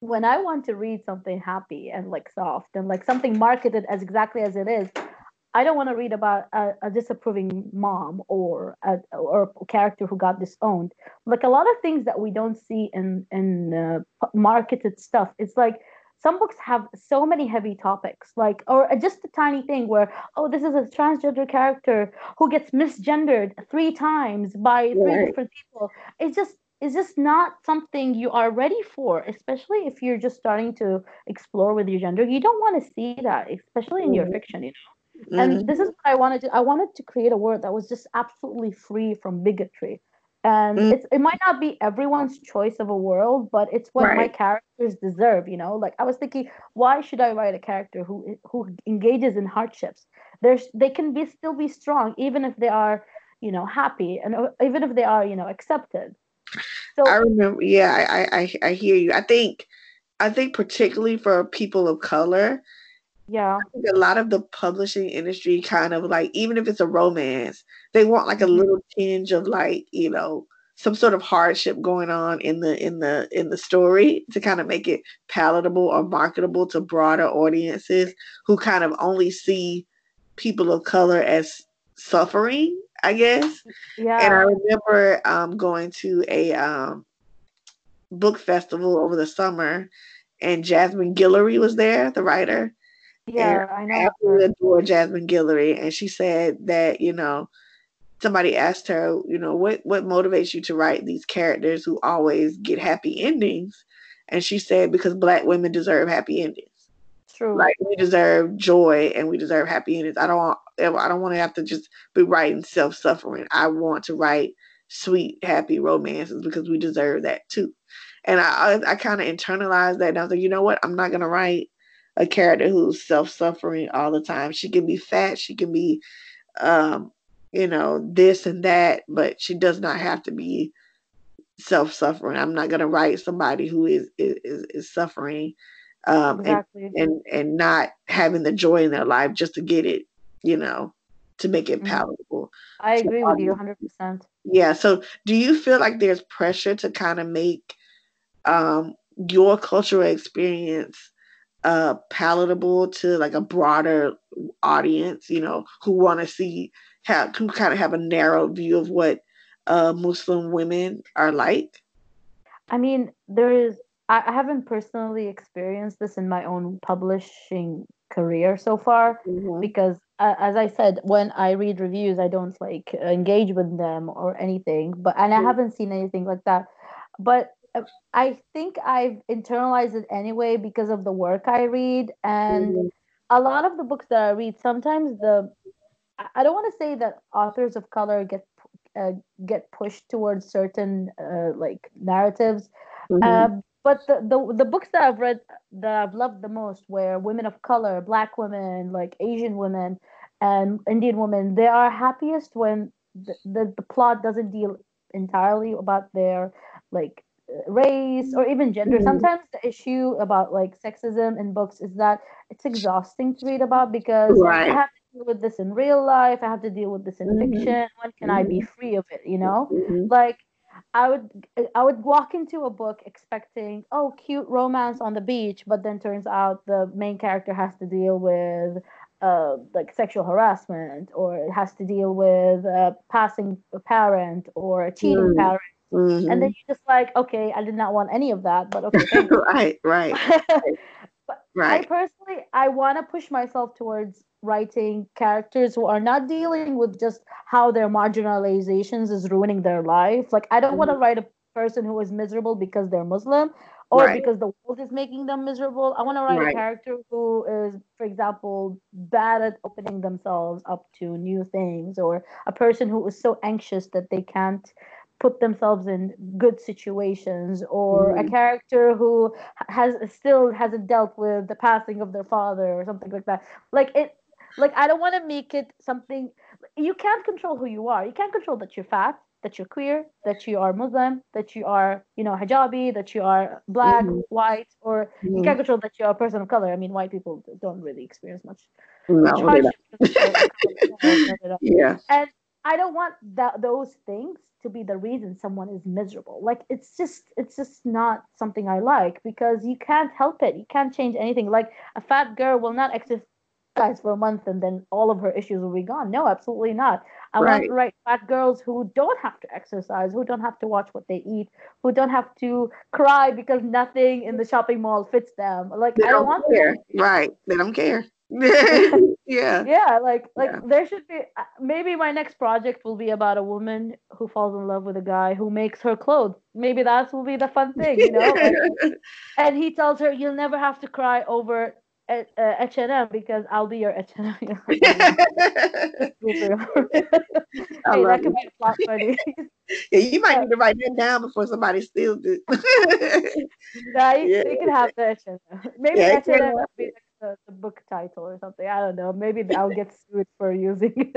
when I want to read something happy and like soft and like something marketed as exactly as it is, I don't want to read about a, a disapproving mom or a, or a character who got disowned. Like a lot of things that we don't see in in uh, marketed stuff. It's like some books have so many heavy topics like or just a tiny thing where oh this is a transgender character who gets misgendered three times by three right. different people it's just it's just not something you are ready for especially if you're just starting to explore with your gender you don't want to see that especially in mm-hmm. your fiction you know mm-hmm. and this is what i wanted to i wanted to create a world that was just absolutely free from bigotry and mm. it's, it might not be everyone's choice of a world but it's what right. my characters deserve you know like i was thinking why should i write a character who who engages in hardships there's they can be still be strong even if they are you know happy and uh, even if they are you know accepted so i remember yeah i i i hear you i think i think particularly for people of color yeah. a lot of the publishing industry kind of like, even if it's a romance, they want like a mm-hmm. little tinge of like, you know, some sort of hardship going on in the in the in the story to kind of make it palatable or marketable to broader audiences who kind of only see people of color as suffering, I guess. Yeah. And I remember um, going to a um, book festival over the summer and Jasmine Guillory was there, the writer yeah, I know. I absolutely adore Jasmine Guillory, and she said that you know somebody asked her, you know, what what motivates you to write these characters who always get happy endings, and she said because Black women deserve happy endings. True. Like we deserve joy and we deserve happy endings. I don't want I don't want to have to just be writing self suffering. I want to write sweet, happy romances because we deserve that too. And I I, I kind of internalized that and I was like, you know what? I'm not gonna write a character who's self-suffering all the time. She can be fat, she can be um, you know, this and that, but she does not have to be self-suffering. I'm not gonna write somebody who is is, is suffering um exactly. and, and and not having the joy in their life just to get it, you know. to make it mm-hmm. palatable. I agree with you 100%. Yeah. So, do you feel like there's pressure to kind of make um, your cultural experience uh, palatable to like a broader audience, you know, who want to see, have, who kind of have a narrow view of what uh, Muslim women are like? I mean, there is, I, I haven't personally experienced this in my own publishing career so far mm-hmm. because uh, as I said, when I read reviews, I don't like engage with them or anything. But and I haven't seen anything like that. But I think I've internalized it anyway because of the work I read, and mm-hmm. a lot of the books that I read, sometimes the I don't want to say that authors of color get uh, get pushed towards certain uh, like narratives. Mm-hmm. Uh, but the, the the books that I've read that I've loved the most were women of color, black women, like Asian women, and Indian women. They are happiest when the, the, the plot doesn't deal entirely about their like race or even gender. Mm-hmm. Sometimes the issue about like sexism in books is that it's exhausting to read about because right. I have to deal with this in real life. I have to deal with this in mm-hmm. fiction. When can mm-hmm. I be mm-hmm. free of it? You know, mm-hmm. like I would I would walk into a book expecting oh cute romance on the beach, but then turns out the main character has to deal with uh, like sexual harassment, or it has to deal with a passing parent or a cheating mm. parent, mm-hmm. and then you're just like, okay, I did not want any of that, but okay, right, right, but right. I personally I want to push myself towards writing characters who are not dealing with just how their marginalizations is ruining their life. Like I don't mm-hmm. want to write a person who is miserable because they're Muslim or right. because the world is making them miserable. I want to write right. a character who is, for example, bad at opening themselves up to new things, or a person who is so anxious that they can't put themselves in good situations or mm. a character who has still hasn't dealt with the passing of their father or something like that like it like I don't want to make it something you can't control who you are. You can't control that you're fat, that you're queer, that you are Muslim, that you are, you know, hijabi, that you are black, mm-hmm. white, or mm-hmm. you can't control that you're a person of color. I mean, white people don't really experience much. No, yeah. And I don't want that those things to be the reason someone is miserable. Like it's just it's just not something I like because you can't help it. You can't change anything. Like a fat girl will not exercise for a month and then all of her issues will be gone. No, absolutely not. I right. want to write fat girls who don't have to exercise, who don't have to watch what they eat, who don't have to cry because nothing in the shopping mall fits them. Like they I don't, don't want care. Right. They don't care. yeah. Yeah, like like yeah. there should be uh, maybe my next project will be about a woman who falls in love with a guy who makes her clothes. Maybe that will be the fun thing, you know? and, and he tells her you'll never have to cry over at uh, H&M because I'll be your H&M. hey, that could be a plot funny. yeah, you might need to write that down before somebody steals it. nah, you, yeah. you can have the H&M. Maybe yeah, H&M would be the, the, book title or something. I don't know. Maybe I'll get sued for using it.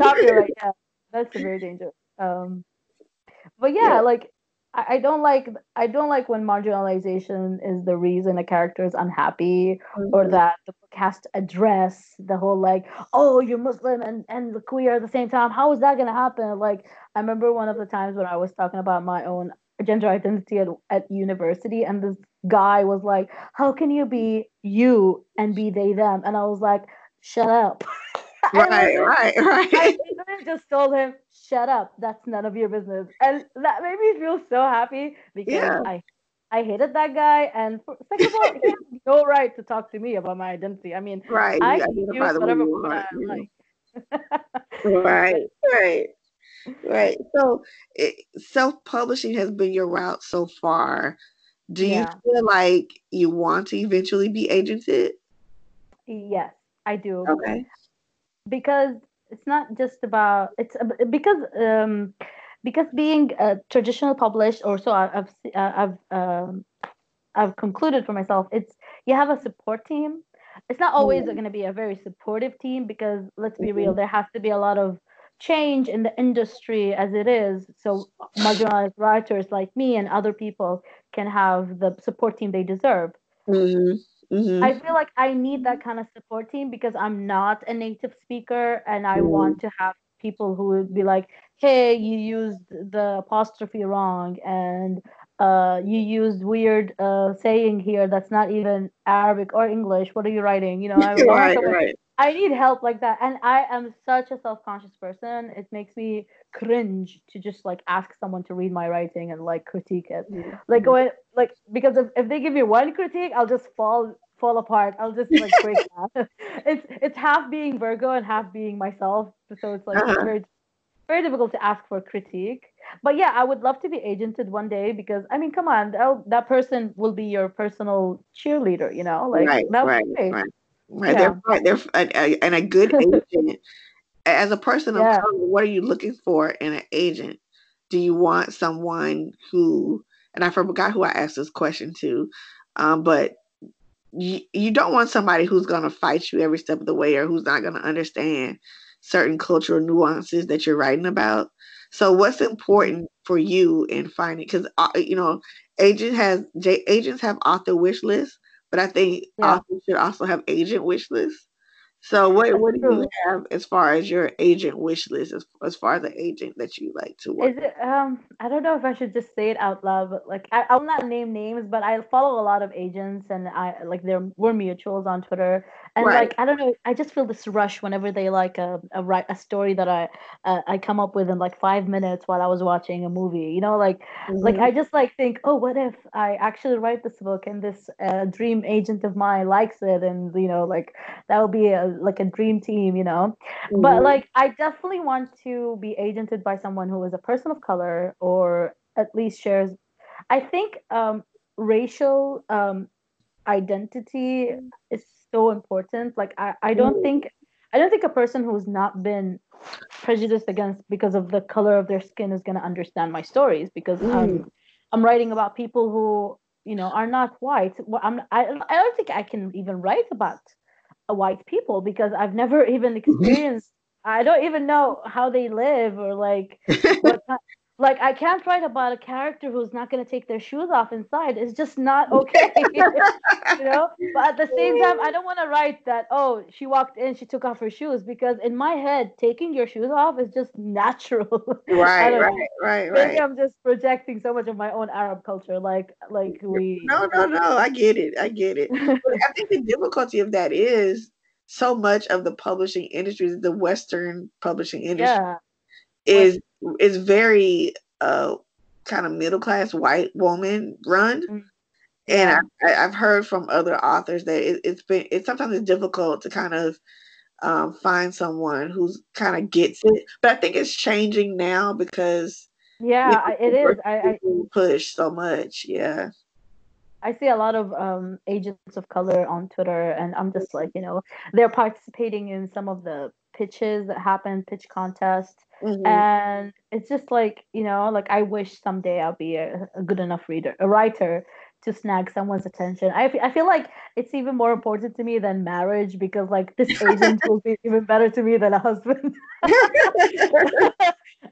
Copyright, yeah. That's very dangerous. Um, but yeah, yeah. like I don't like I don't like when marginalization is the reason a character is unhappy mm-hmm. or that the book has to address the whole like oh you're Muslim and and queer at the same time how is that gonna happen like I remember one of the times when I was talking about my own gender identity at, at university and this guy was like how can you be you and be they them and I was like shut up right, right, right. I just told him, "Shut up! That's none of your business," and that made me feel so happy because yeah. I, I hated that guy, and for, second of all, he has no right to talk to me about my identity. I mean, right? I can use whatever I like. right, right, right. So, self-publishing has been your route so far. Do yeah. you feel like you want to eventually be agented? Yes, I do. Okay because it's not just about it's because um, because being a traditional published or so I've I've um, I've concluded for myself it's you have a support team. It's not always mm-hmm. going to be a very supportive team because let's be real, mm-hmm. there has to be a lot of change in the industry as it is. So marginalized writers like me and other people can have the support team they deserve. Mm-hmm. Mm-hmm. I feel like I need that kind of support team because I'm not a native speaker and I mm-hmm. want to have people who would be like, hey, you used the apostrophe wrong and uh, you used weird uh, saying here that's not even Arabic or English. What are you writing? You know, I, right, right. I need help like that. And I am such a self conscious person. It makes me cringe to just like ask someone to read my writing and like critique it. Mm-hmm. Like when like because if, if they give me one critique, I'll just fall fall apart. I'll just like break down. it's it's half being Virgo and half being myself. So it's like uh-huh. very very difficult to ask for critique. But yeah, I would love to be agented one day because I mean, come on, that person will be your personal cheerleader. You know, like right, that right, right. Right, yeah. they're right. they're and a good agent. As a person of yeah. color, what are you looking for in an agent? Do you want someone who, and I forgot who I asked this question to, um, but you, you don't want somebody who's going to fight you every step of the way or who's not going to understand certain cultural nuances that you're writing about. So, what's important for you in finding? Because uh, you know, agent has agents have author wish lists, but I think yeah. authors should also have agent wish lists. So what what do you have as far as your agent wish list as, as far as the agent that you like to work? Is it um I don't know if I should just say it out loud, but like I, I'll not name names, but I follow a lot of agents and I like there were mutuals on Twitter and right. like I don't know, I just feel this rush whenever they like a a write a story that I uh, I come up with in like five minutes while I was watching a movie. You know, like mm-hmm. like I just like think, oh, what if I actually write this book and this uh, dream agent of mine likes it, and you know, like that would be a like a dream team, you know. Mm-hmm. But like I definitely want to be agented by someone who is a person of color or at least shares. I think um, racial um, identity is so important. Like I, I don't mm. think I don't think a person who's not been prejudiced against because of the color of their skin is gonna understand my stories because mm. I'm I'm writing about people who you know are not white. I'm I I don't think I can even write about white people because I've never even experienced. I don't even know how they live or like what like I can't write about a character who's not going to take their shoes off inside. It's just not okay, you know. But at the same time, I don't want to write that. Oh, she walked in, she took off her shoes because in my head, taking your shoes off is just natural. Right, right, know. right, right. Maybe I'm just projecting so much of my own Arab culture, like like we. No, no, no. I get it. I get it. I think the difficulty of that is so much of the publishing industry, the Western publishing industry. Yeah is is very uh kind of middle class white woman run. Mm-hmm. And I, have heard from other authors that it, has been it's sometimes it's difficult to kind of um, find someone who's kind of gets it. But I think it's changing now because yeah, you know, it is. I, I push so much. Yeah. I see a lot of um, agents of color on Twitter, and I'm just like, you know, they're participating in some of the pitches that happen, pitch contests, mm-hmm. and it's just like, you know, like I wish someday I'll be a, a good enough reader, a writer to snag someone's attention. I, f- I feel like it's even more important to me than marriage because like this agent will be even better to me than a husband.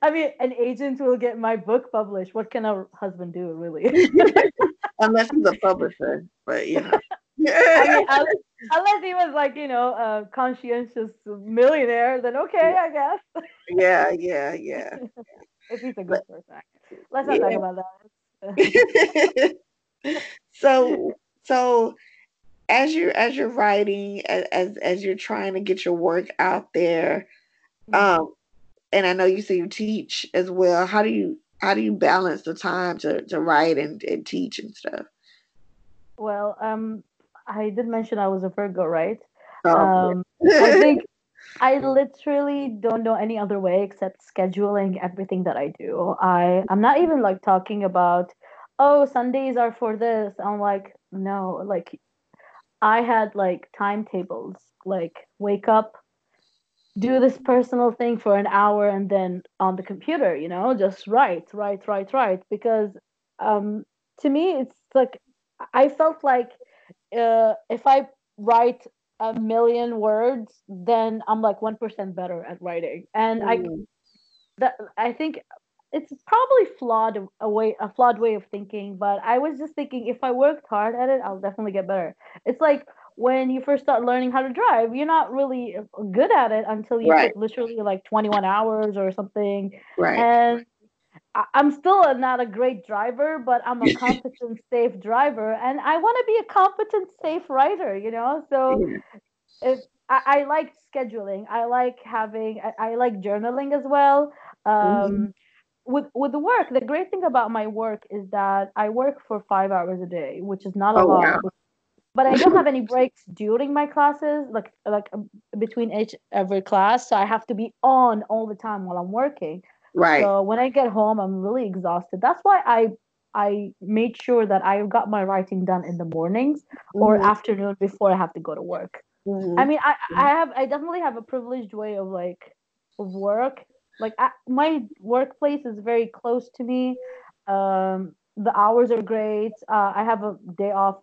I mean, an agent will get my book published. What can a husband do, really? Unless he's a publisher, but you know. I mean, unless, he was like, you know, a conscientious millionaire, then okay, I guess. Yeah, yeah, yeah. if he's a good but, person. Let's not yeah. talk about that. so so as you're as you're writing as as you're trying to get your work out there mm-hmm. um and i know you say you teach as well how do you how do you balance the time to to write and, and teach and stuff well um i did mention i was a virgo right? Oh, um i think I literally don't know any other way except scheduling everything that I do. I I'm not even like talking about oh sundays are for this. I'm like no like i had like timetables like wake up do this personal thing for an hour and then on the computer you know just write write write write because um to me it's like i felt like uh, if i write a million words then i'm like 1% better at writing and mm. i that i think it's probably flawed a way a flawed way of thinking, but I was just thinking if I worked hard at it, I'll definitely get better. It's like when you first start learning how to drive, you're not really good at it until you right. literally like 21 hours or something. Right. And I'm still not a great driver, but I'm a competent, safe driver, and I want to be a competent, safe writer. You know, so if I, I, like scheduling, I like having, I, I like journaling as well. Um, mm-hmm. With with the work, the great thing about my work is that I work for five hours a day, which is not a oh, lot. Wow. But I don't have any breaks during my classes, like like um, between each every class. So I have to be on all the time while I'm working. Right. So when I get home, I'm really exhausted. That's why I I made sure that I got my writing done in the mornings mm-hmm. or afternoon before I have to go to work. Mm-hmm. I mean, I I have I definitely have a privileged way of like of work. Like I, my workplace is very close to me. Um, the hours are great. Uh, I have a day off,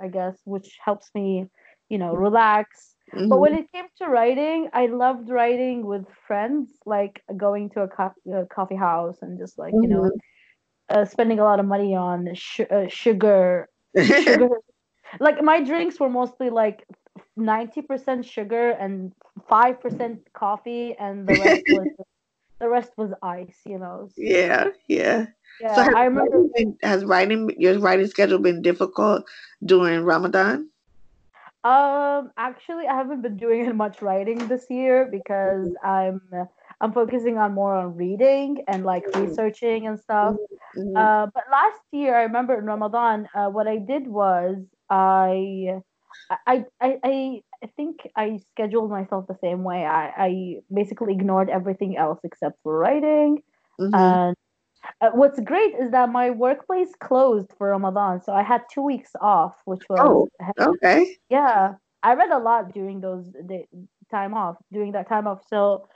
I guess, which helps me, you know, relax. Mm-hmm. But when it came to writing, I loved writing with friends, like going to a, co- a coffee house and just like, mm-hmm. you know, mm-hmm. uh, spending a lot of money on sh- uh, sugar. sugar. like my drinks were mostly like 90% sugar and 5% coffee and the rest was the rest was ice, you know. So, yeah, yeah. Yeah, so I remember. Been, has writing your writing schedule been difficult during Ramadan? Um, actually, I haven't been doing much writing this year because I'm I'm focusing on more on reading and like mm-hmm. researching and stuff. Mm-hmm. Uh, but last year, I remember in Ramadan, uh, what I did was I I I I I think I scheduled myself the same way. I I basically ignored everything else except for writing. Mm-hmm. And uh, what's great is that my workplace closed for Ramadan, so I had two weeks off, which was oh okay. Yeah, I read a lot during those day, time off during that time off. So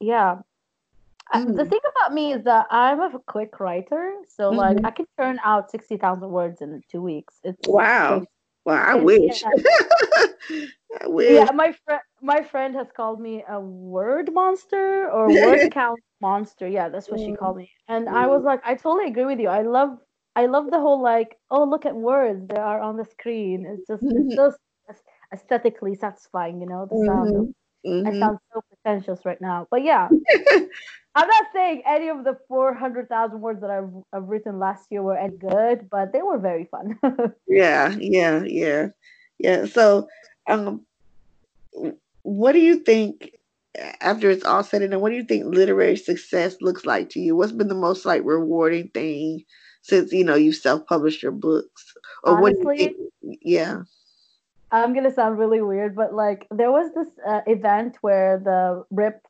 yeah, mm. the thing about me is that I'm a quick writer, so mm-hmm. like I can turn out sixty thousand words in two weeks. It's wow. It's, well, I wish. Yeah. I wish. Yeah, my friend, my friend has called me a word monster or word count monster. Yeah, that's what mm. she called me. And mm. I was like, I totally agree with you. I love, I love the whole like, oh, look at words that are on the screen. It's just, mm-hmm. it's just aesthetically satisfying. You know, the sound. Mm-hmm. Mm-hmm. I sound so pretentious right now, but yeah, I'm not saying any of the 400,000 words that I've, I've written last year were any good, but they were very fun. yeah, yeah, yeah, yeah. So, um, what do you think after it's all said and done? What do you think literary success looks like to you? What's been the most like rewarding thing since you know you self-published your books? Or Honestly, what do you think? Yeah. I'm gonna sound really weird, but like there was this uh, event where the ripped,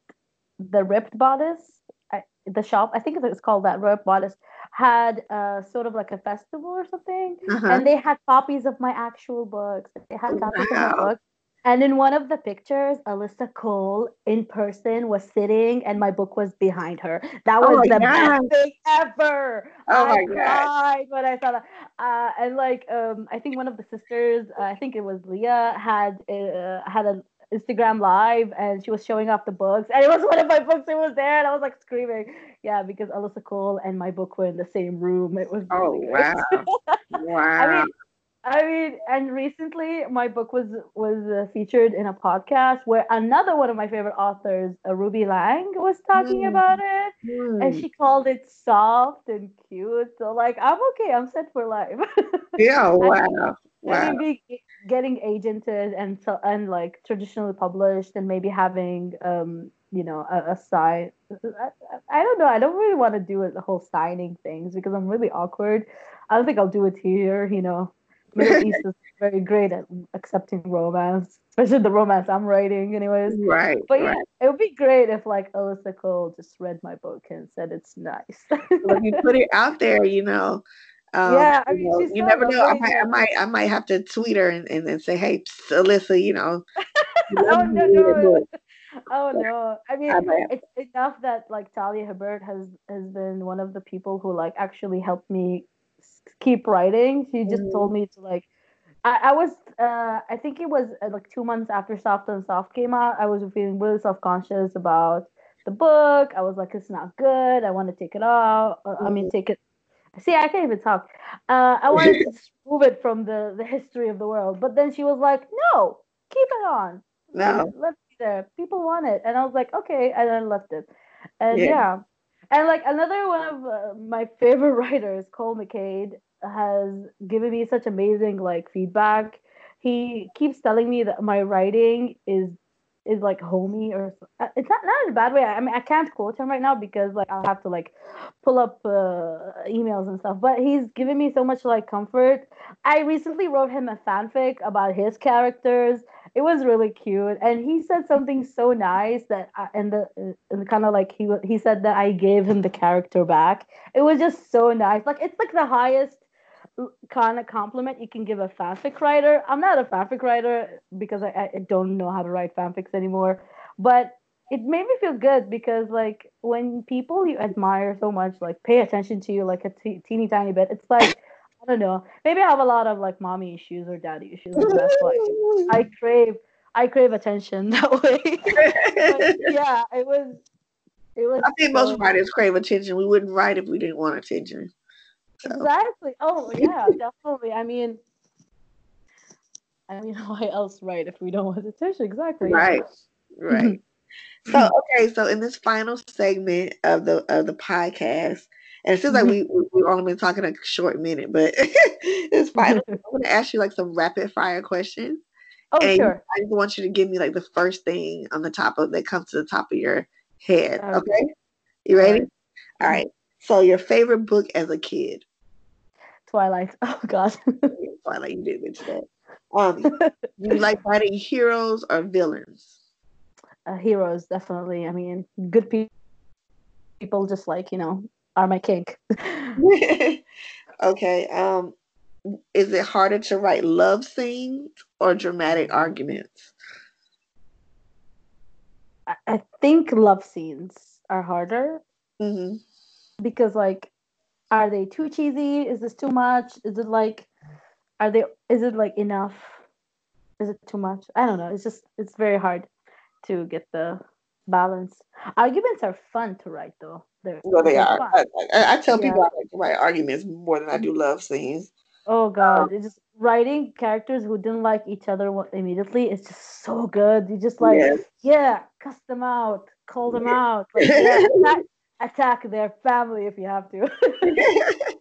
the ripped bodice, I, the shop, I think it's called that ripped bodice, had uh, sort of like a festival or something, uh-huh. and they had copies of my actual books. They had copies wow. of my books, and in one of the pictures, Alyssa Cole in person was sitting, and my book was behind her. That was oh the God. best thing ever. Oh I my cried God. when I saw that. Uh, and like, um, I think one of the sisters, uh, I think it was Leah, had uh, had an Instagram live, and she was showing off the books, and it was one of my books. It was there, and I was like screaming, yeah, because Alyssa Cole and my book were in the same room. It was. Really oh wow! wow. I mean, I mean, and recently my book was was uh, featured in a podcast where another one of my favorite authors, uh, Ruby Lang, was talking mm. about it, mm. and she called it soft and cute. So like, I'm okay. I'm set for life. yeah. Wow. wow. Maybe getting agented and so and like traditionally published, and maybe having um you know a, a sign. I, I don't know. I don't really want to do it the whole signing things because I'm really awkward. I don't think I'll do it here. You know Middle East is very great at accepting romance, especially the romance I'm writing, anyways. Right. But yeah, right. it would be great if like Alyssa Cole just read my book and said it's nice. well, you put it out there, you know. Um, yeah, I mean, you, know, you never know. I might, I might, I might have to tweet her and, and, and say, "Hey, Alyssa, you know." oh no, no. Oh no! I mean, it's enough that like Talia Hibbert has has been one of the people who like actually helped me keep writing. She just mm. told me to like. I, I was, uh, I think it was uh, like two months after Soft on Soft came out. I was feeling really self conscious about the book. I was like, it's not good. I want to take it off. Uh, I mean, mm-hmm. take it. See, I can't even talk. Uh, I wanted to remove it from the the history of the world, but then she was like, no, keep it on. No, let's be there. People want it, and I was like, okay, and I left it. And yeah, yeah. And like another one of uh, my favorite writers, Cole McCade, has given me such amazing like feedback. He keeps telling me that my writing is is like homey or uh, it's not not in a bad way. I mean, I can't quote him right now because like I'll have to like pull up uh, emails and stuff. But he's given me so much like comfort. I recently wrote him a fanfic about his characters. It was really cute, and he said something so nice that I, and the and kind of like he he said that I gave him the character back. It was just so nice. Like it's like the highest kind of compliment you can give a fanfic writer. I'm not a fanfic writer because I, I don't know how to write fanfics anymore, but it made me feel good because like when people you admire so much like pay attention to you like a t- teeny tiny bit, it's like I don't know. Maybe I have a lot of like mommy issues or daddy issues, that's why I crave I crave attention that way. yeah, it was. It was. I think so most writers crave attention. We wouldn't write if we didn't want attention. So. Exactly. Oh yeah, definitely. I mean, I mean, why else write if we don't want attention? Exactly. Right. Right. so okay, so in this final segment of the of the podcast, and it seems like we we've only been talking a short minute, but it's fine. I'm gonna ask you like some rapid fire questions. Oh and sure. I just want you to give me like the first thing on the top of that comes to the top of your head. Okay. okay? You ready? All right. So your favorite book as a kid? Twilight. Oh God. Twilight, you did mention that. Um, you like writing heroes or villains? Uh, heroes, definitely. I mean, good pe- people just like you know are my kink. okay. Um, is it harder to write love scenes or dramatic arguments? I, think love scenes are harder. Mm-hmm because like are they too cheesy is this too much is it like are they is it like enough is it too much i don't know it's just it's very hard to get the balance arguments are fun to write though they're, well they are I, I, I, tell yeah. people i like to write arguments more than i do love scenes oh god um, it's just writing characters who didn't like each other immediately. It's just so good you just like yes. yeah cuss them out call them out like, yeah, that, attack their family if you have to.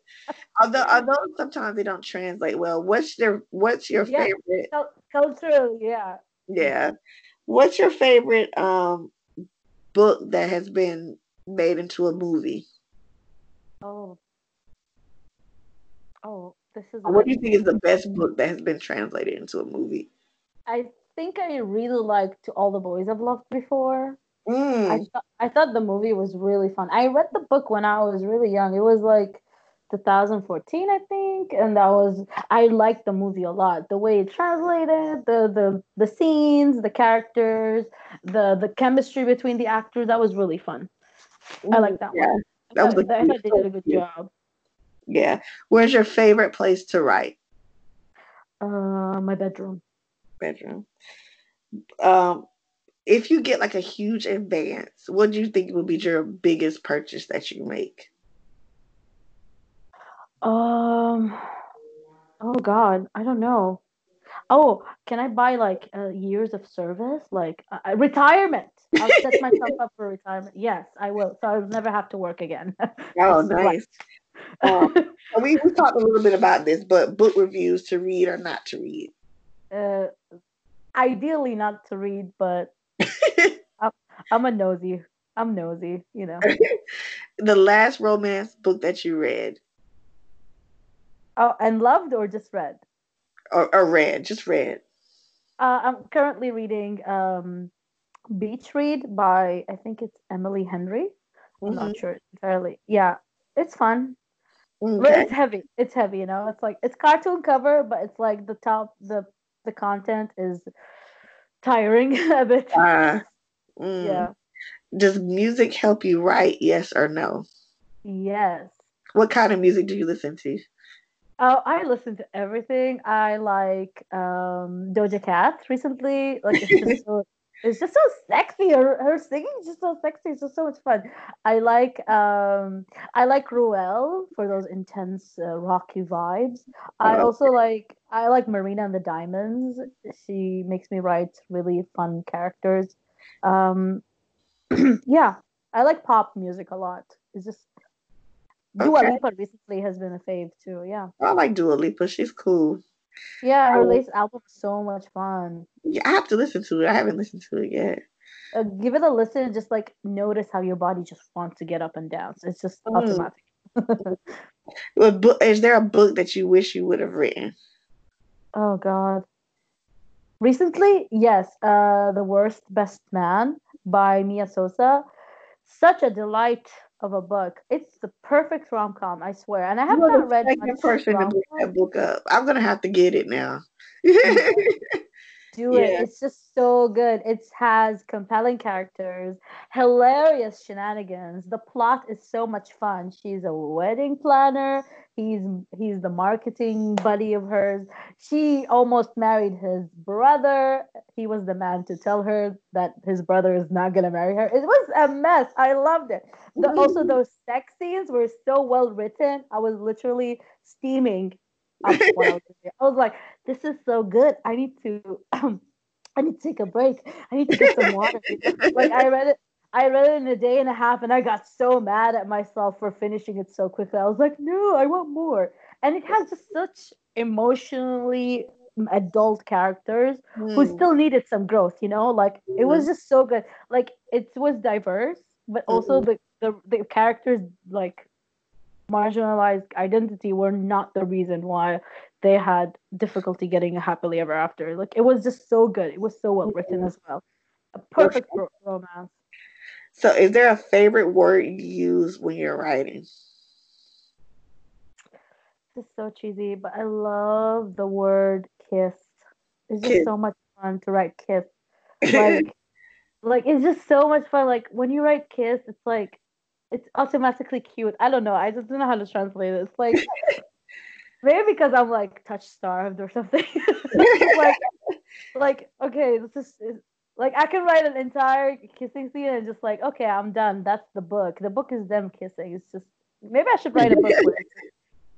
although although sometimes they don't translate well. What's their what's your yeah, favorite culturally, yeah. Yeah. What's your favorite um book that has been made into a movie? Oh. Oh, this is What do you think is the best book that has been translated into a movie? I think I really liked All the Boys I've Loved Before. Mm. I, th- I thought the movie was really fun. I read the book when I was really young. It was like 2014, I think, and that was I liked the movie a lot. The way it translated, the the the scenes, the characters, the the chemistry between the actors. That was really fun. I like that yeah, one. That was I, I thought they did a good job. Yeah. Where's your favorite place to write? Uh, my bedroom. Bedroom. Um, if you get like a huge advance, what do you think would be your biggest purchase that you make? Um, oh God, I don't know. Oh, can I buy like uh, years of service, like uh, retirement? I'll set myself up for retirement. Yes, I will. So I'll never have to work again. oh, nice. um, we we talked a little bit about this, but book reviews to read or not to read. Uh, ideally not to read, but I'm, I'm a nosy. I'm nosy, you know. the last romance book that you read. Oh, and loved or just read? Or, or read, just read. Uh, I'm currently reading um, Beach Read by I think it's Emily Henry. I'm mm-hmm. not sure entirely. Yeah, it's fun. Okay. But it's heavy. It's heavy, you know. It's like it's cartoon cover, but it's like the top the the content is tiring a bit. Uh, mm. Yeah. Does music help you write? Yes or no? Yes. What kind of music do you listen to? Oh, I listen to everything. I like um, Doja Cat recently. Like it's just so it's just so sexy. Her her singing is just so sexy. It's just so much fun. I like um I like Ruel for those intense uh, rocky vibes. I also like I like Marina and the Diamonds. She makes me write really fun characters. Um yeah, I like pop music a lot. It's just Dua okay. Lipa recently has been a fave too. Yeah. I like Dua Lipa. She's cool. Yeah, her latest album is so much fun. Yeah, I have to listen to it. I haven't listened to it yet. Uh, give it a listen and just like notice how your body just wants to get up and down. So it's just mm. automatic. is there a book that you wish you would have written? Oh God. Recently, yes, uh, The Worst Best Man by Mia Sosa. Such a delight of a book. It's the perfect rom com, I swear. And I have not read much person to pick that book up. I'm gonna have to get it now. Do it. It's just so good. It has compelling characters, hilarious shenanigans. The plot is so much fun. She's a wedding planner. He's he's the marketing buddy of hers. She almost married his brother. He was the man to tell her that his brother is not gonna marry her. It was a mess. I loved it. The, also, those sex scenes were so well written. I was literally steaming. I was, like, "This is so good. I need to, um, I need to take a break. I need to get some water." like I read it, I read it in a day and a half, and I got so mad at myself for finishing it so quickly. I was like, "No, I want more." And it has just such emotionally adult characters mm. who hmm. still needed some growth. You know, like mm. it was hmm. just so good. Like it was diverse, but also mm-hmm. the the the characters like marginalized identity were not the reason why they had difficulty getting a happily ever after. Like it was just so good. It was so well written as well. A perfect ro- romance. So, is there a favorite word you use when you're writing? This is so cheesy, but I love the word kiss. It's just kiss. so much fun to write kiss. Like, like it's just so much fun. Like when you write kiss, it's like it's automatically cute. I don't know. I just don't know how to translate it. It's like maybe because I'm like touch starved or something. like, like okay, this is like I can write an entire kissing scene and just like okay, I'm done. That's the book. The book is them kissing. It's just maybe I should write a book where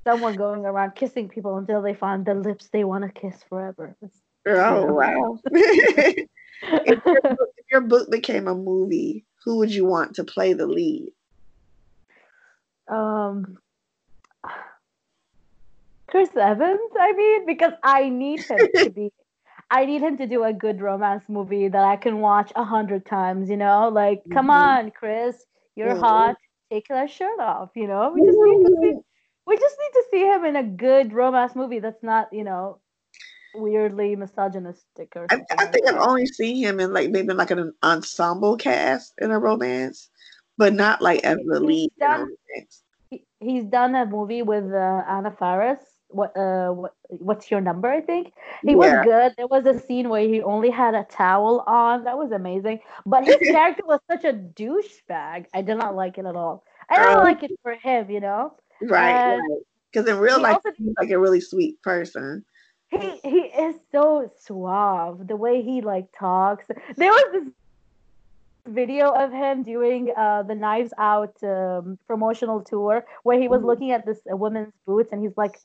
someone going around kissing people until they find the lips they want to kiss forever. It's, oh you know. wow! if, your book, if your book became a movie, who would you want to play the lead? Um Chris Evans, I mean, because I need him to be I need him to do a good romance movie that I can watch a hundred times, you know? Like, mm-hmm. come on, Chris, you're hot. Take that shirt off, you know? We just need to see we just need to see him in a good romance movie that's not, you know, weirdly misogynistic or I, I, think I've only seen him in like maybe like an ensemble cast in a romance but not like as the lead. He's done, he, he's done a movie with uh, Anna Faris. What uh what, what's your number? I think he yeah. was good. There was a scene where he only had a towel on. That was amazing. But his character was such a douchebag. I did not like it at all. I don't um, like it for him, you know. Right. Because right. in real life, also, he's like a really sweet person. He he is so suave. The way he like talks. There was this video of him doing uh, the Knives Out um, promotional tour where he was mm-hmm. looking at this uh, woman's boots and he's like,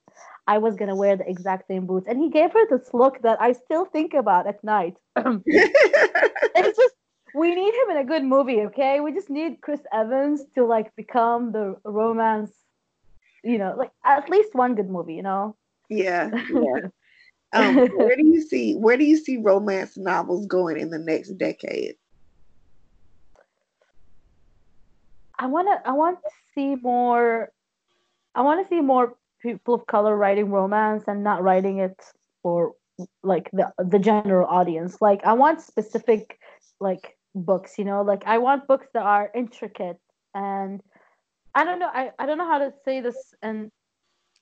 I was gonna wear the exact same boots, and he gave her this look that I still think about at night. it's just we need him in a good movie, okay? We just need Chris Evans to like become the romance, you know, like at least one good movie, you know. Yeah. yeah. um, where do you see where do you see romance novels going in the next decade? I want to I want to see more I want to see more people of color writing romance and not writing it for like the the general audience. Like I want specific like books, you know, like I want books that are intricate and I don't know I, I don't know how to say this and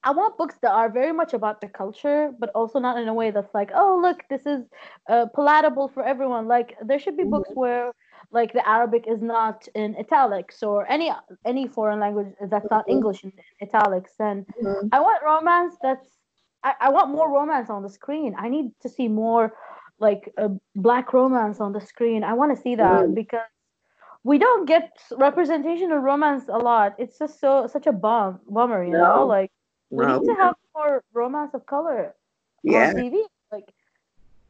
I want books that are very much about the culture, but also not in a way that's like, oh, look, this is uh, palatable for everyone. Like, there should be books mm-hmm. where like the Arabic is not in italics or any any foreign language that's not mm-hmm. English in, italics. And mm-hmm. I want romance that's I, I want more romance on the screen. I need to see more like a black romance on the screen. I want to see that mm. because we don't get representation of romance a lot. It's just so such a bum bummer, you no. know. Like we no. need to have more romance of color yeah. on TV. Like,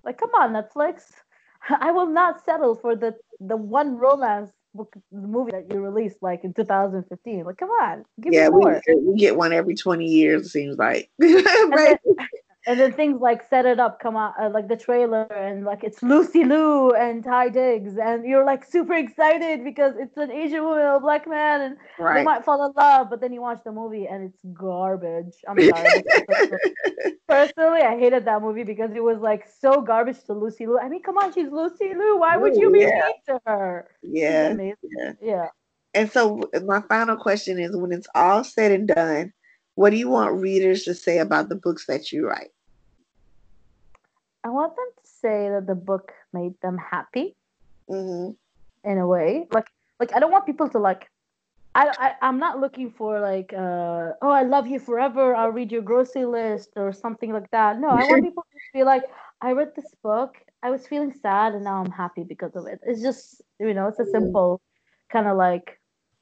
like come on, Netflix. I will not settle for the the one romance book movie that you released like in 2015. Like, come on, give yeah, me more. We, we get one every 20 years. It seems like, right? Then, and then things like set it up come out uh, like the trailer and like it's lucy liu and taye diggs and you're like super excited because it's an asian woman a black man and right. they might fall in love but then you watch the movie and it's garbage. I'm sorry. Personally i hated that movie because it was like so garbage to lucy liu. I mean come on she's lucy liu. Why would you be yeah. mean to her? Yeah yeah. Yeah. And so my final question is when it's all said and done what do you want readers to say about the books that you write? I want them to say that the book made them happy. Mm-hmm. In a way, like like I don't want people to like. I, I I'm not looking for like uh oh I love you forever I'll read your grocery list or something like that. No, I want people to be like I read this book I was feeling sad and now I'm happy because of it. It's just you know it's a mm-hmm. simple kind of like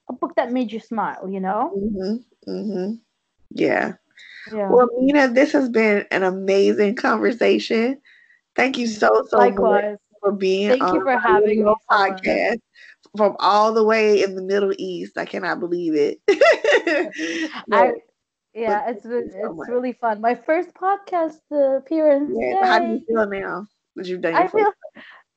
a book that made you smile. You know. Mm-hmm. Mm-hmm. Yeah. Yeah. Well, Mina, this has been an amazing conversation. Thank you so so Likewise. much for being Thank you for having me podcast from all the way in the Middle East. I cannot believe it. I yeah, it's been, so it's much. really fun. My first podcast appearance. Yeah, how do you feel now that you've done? I feel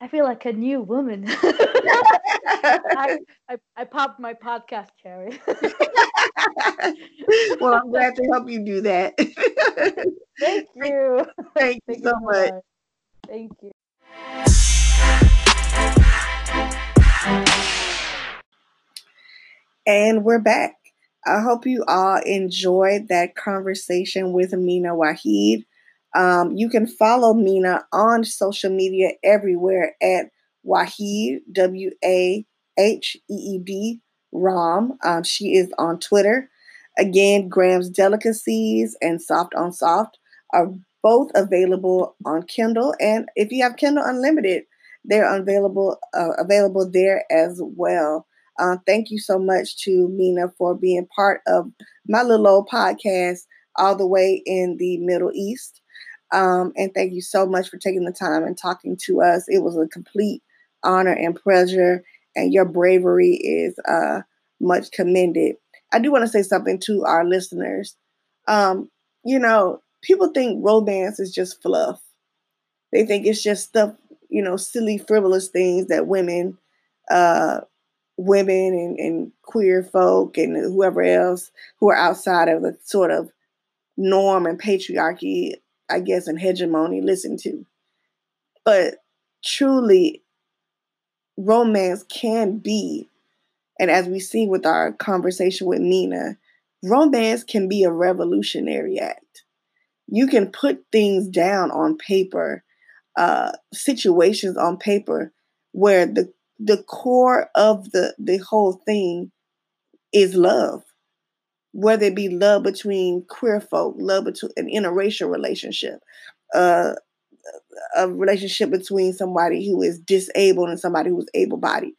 I feel like a new woman. I, I, I popped my podcast cherry. well, I'm glad to help you do that. Thank you. Thank, Thank you so much. much. Thank you. And we're back. I hope you all enjoyed that conversation with Mina Waheed. Um, you can follow Mina on social media everywhere at Waheed, W A H E E D, Ram. Um, she is on Twitter. Again, Graham's Delicacies and Soft on Soft are both available on Kindle. And if you have Kindle Unlimited, they're available uh, available there as well. Uh, thank you so much to Mina for being part of my little old podcast all the way in the Middle East. Um, and thank you so much for taking the time and talking to us. It was a complete honor and pleasure, and your bravery is uh, much commended. I do want to say something to our listeners. Um, you know, people think romance is just fluff. They think it's just stuff, you know, silly, frivolous things that women, uh, women and, and queer folk and whoever else who are outside of the sort of norm and patriarchy I guess, and hegemony listen to. But truly, romance can be, and as we see with our conversation with Mina, romance can be a revolutionary act. You can put things down on paper, uh, situations on paper, where the the core of the the whole thing is love whether it be love between queer folk, love between an interracial relationship, uh, a relationship between somebody who is disabled and somebody who is able-bodied.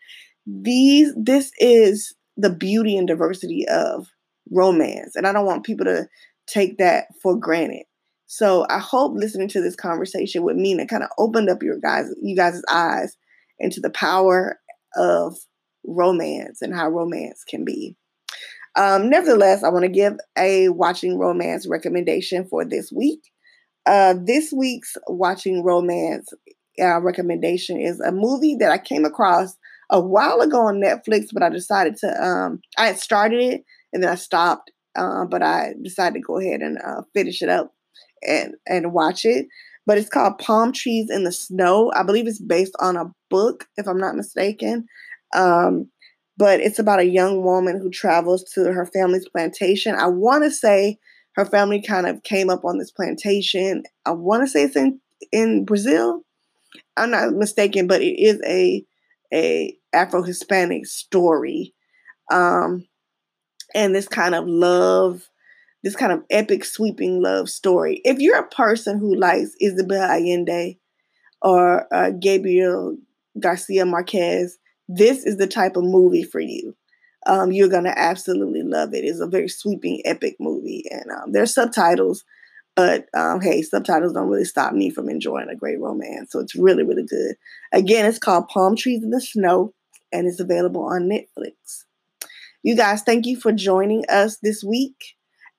These, this is the beauty and diversity of romance, and I don't want people to take that for granted. So I hope listening to this conversation with Mina kind of opened up your guys, you guys' eyes into the power of romance and how romance can be. Um, nevertheless, I want to give a watching romance recommendation for this week. Uh, this week's watching romance uh, recommendation is a movie that I came across a while ago on Netflix, but I decided to, um, I had started it and then I stopped, uh, but I decided to go ahead and uh, finish it up and, and watch it. But it's called Palm Trees in the Snow. I believe it's based on a book, if I'm not mistaken. Um, but it's about a young woman who travels to her family's plantation. I want to say her family kind of came up on this plantation. I want to say it's in in Brazil. I'm not mistaken, but it is a a Afro Hispanic story, um, and this kind of love, this kind of epic, sweeping love story. If you're a person who likes Isabel Allende, or uh, Gabriel Garcia Marquez, this is the type of movie for you. Um, you're going to absolutely love it. It's a very sweeping, epic movie. And um, there's subtitles, but um, hey, subtitles don't really stop me from enjoying a great romance. So it's really, really good. Again, it's called Palm Trees in the Snow, and it's available on Netflix. You guys, thank you for joining us this week.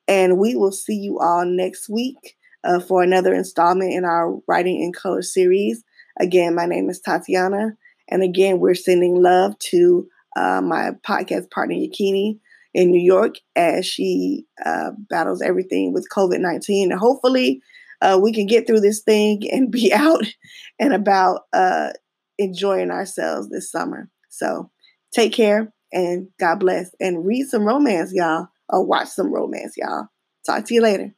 And we will see you all next week uh, for another installment in our Writing in Color series. Again, my name is Tatiana. And again, we're sending love to uh, my podcast partner, Yakini, in New York as she uh, battles everything with COVID 19. And hopefully, uh, we can get through this thing and be out and about uh, enjoying ourselves this summer. So take care and God bless. And read some romance, y'all, or watch some romance, y'all. Talk to you later.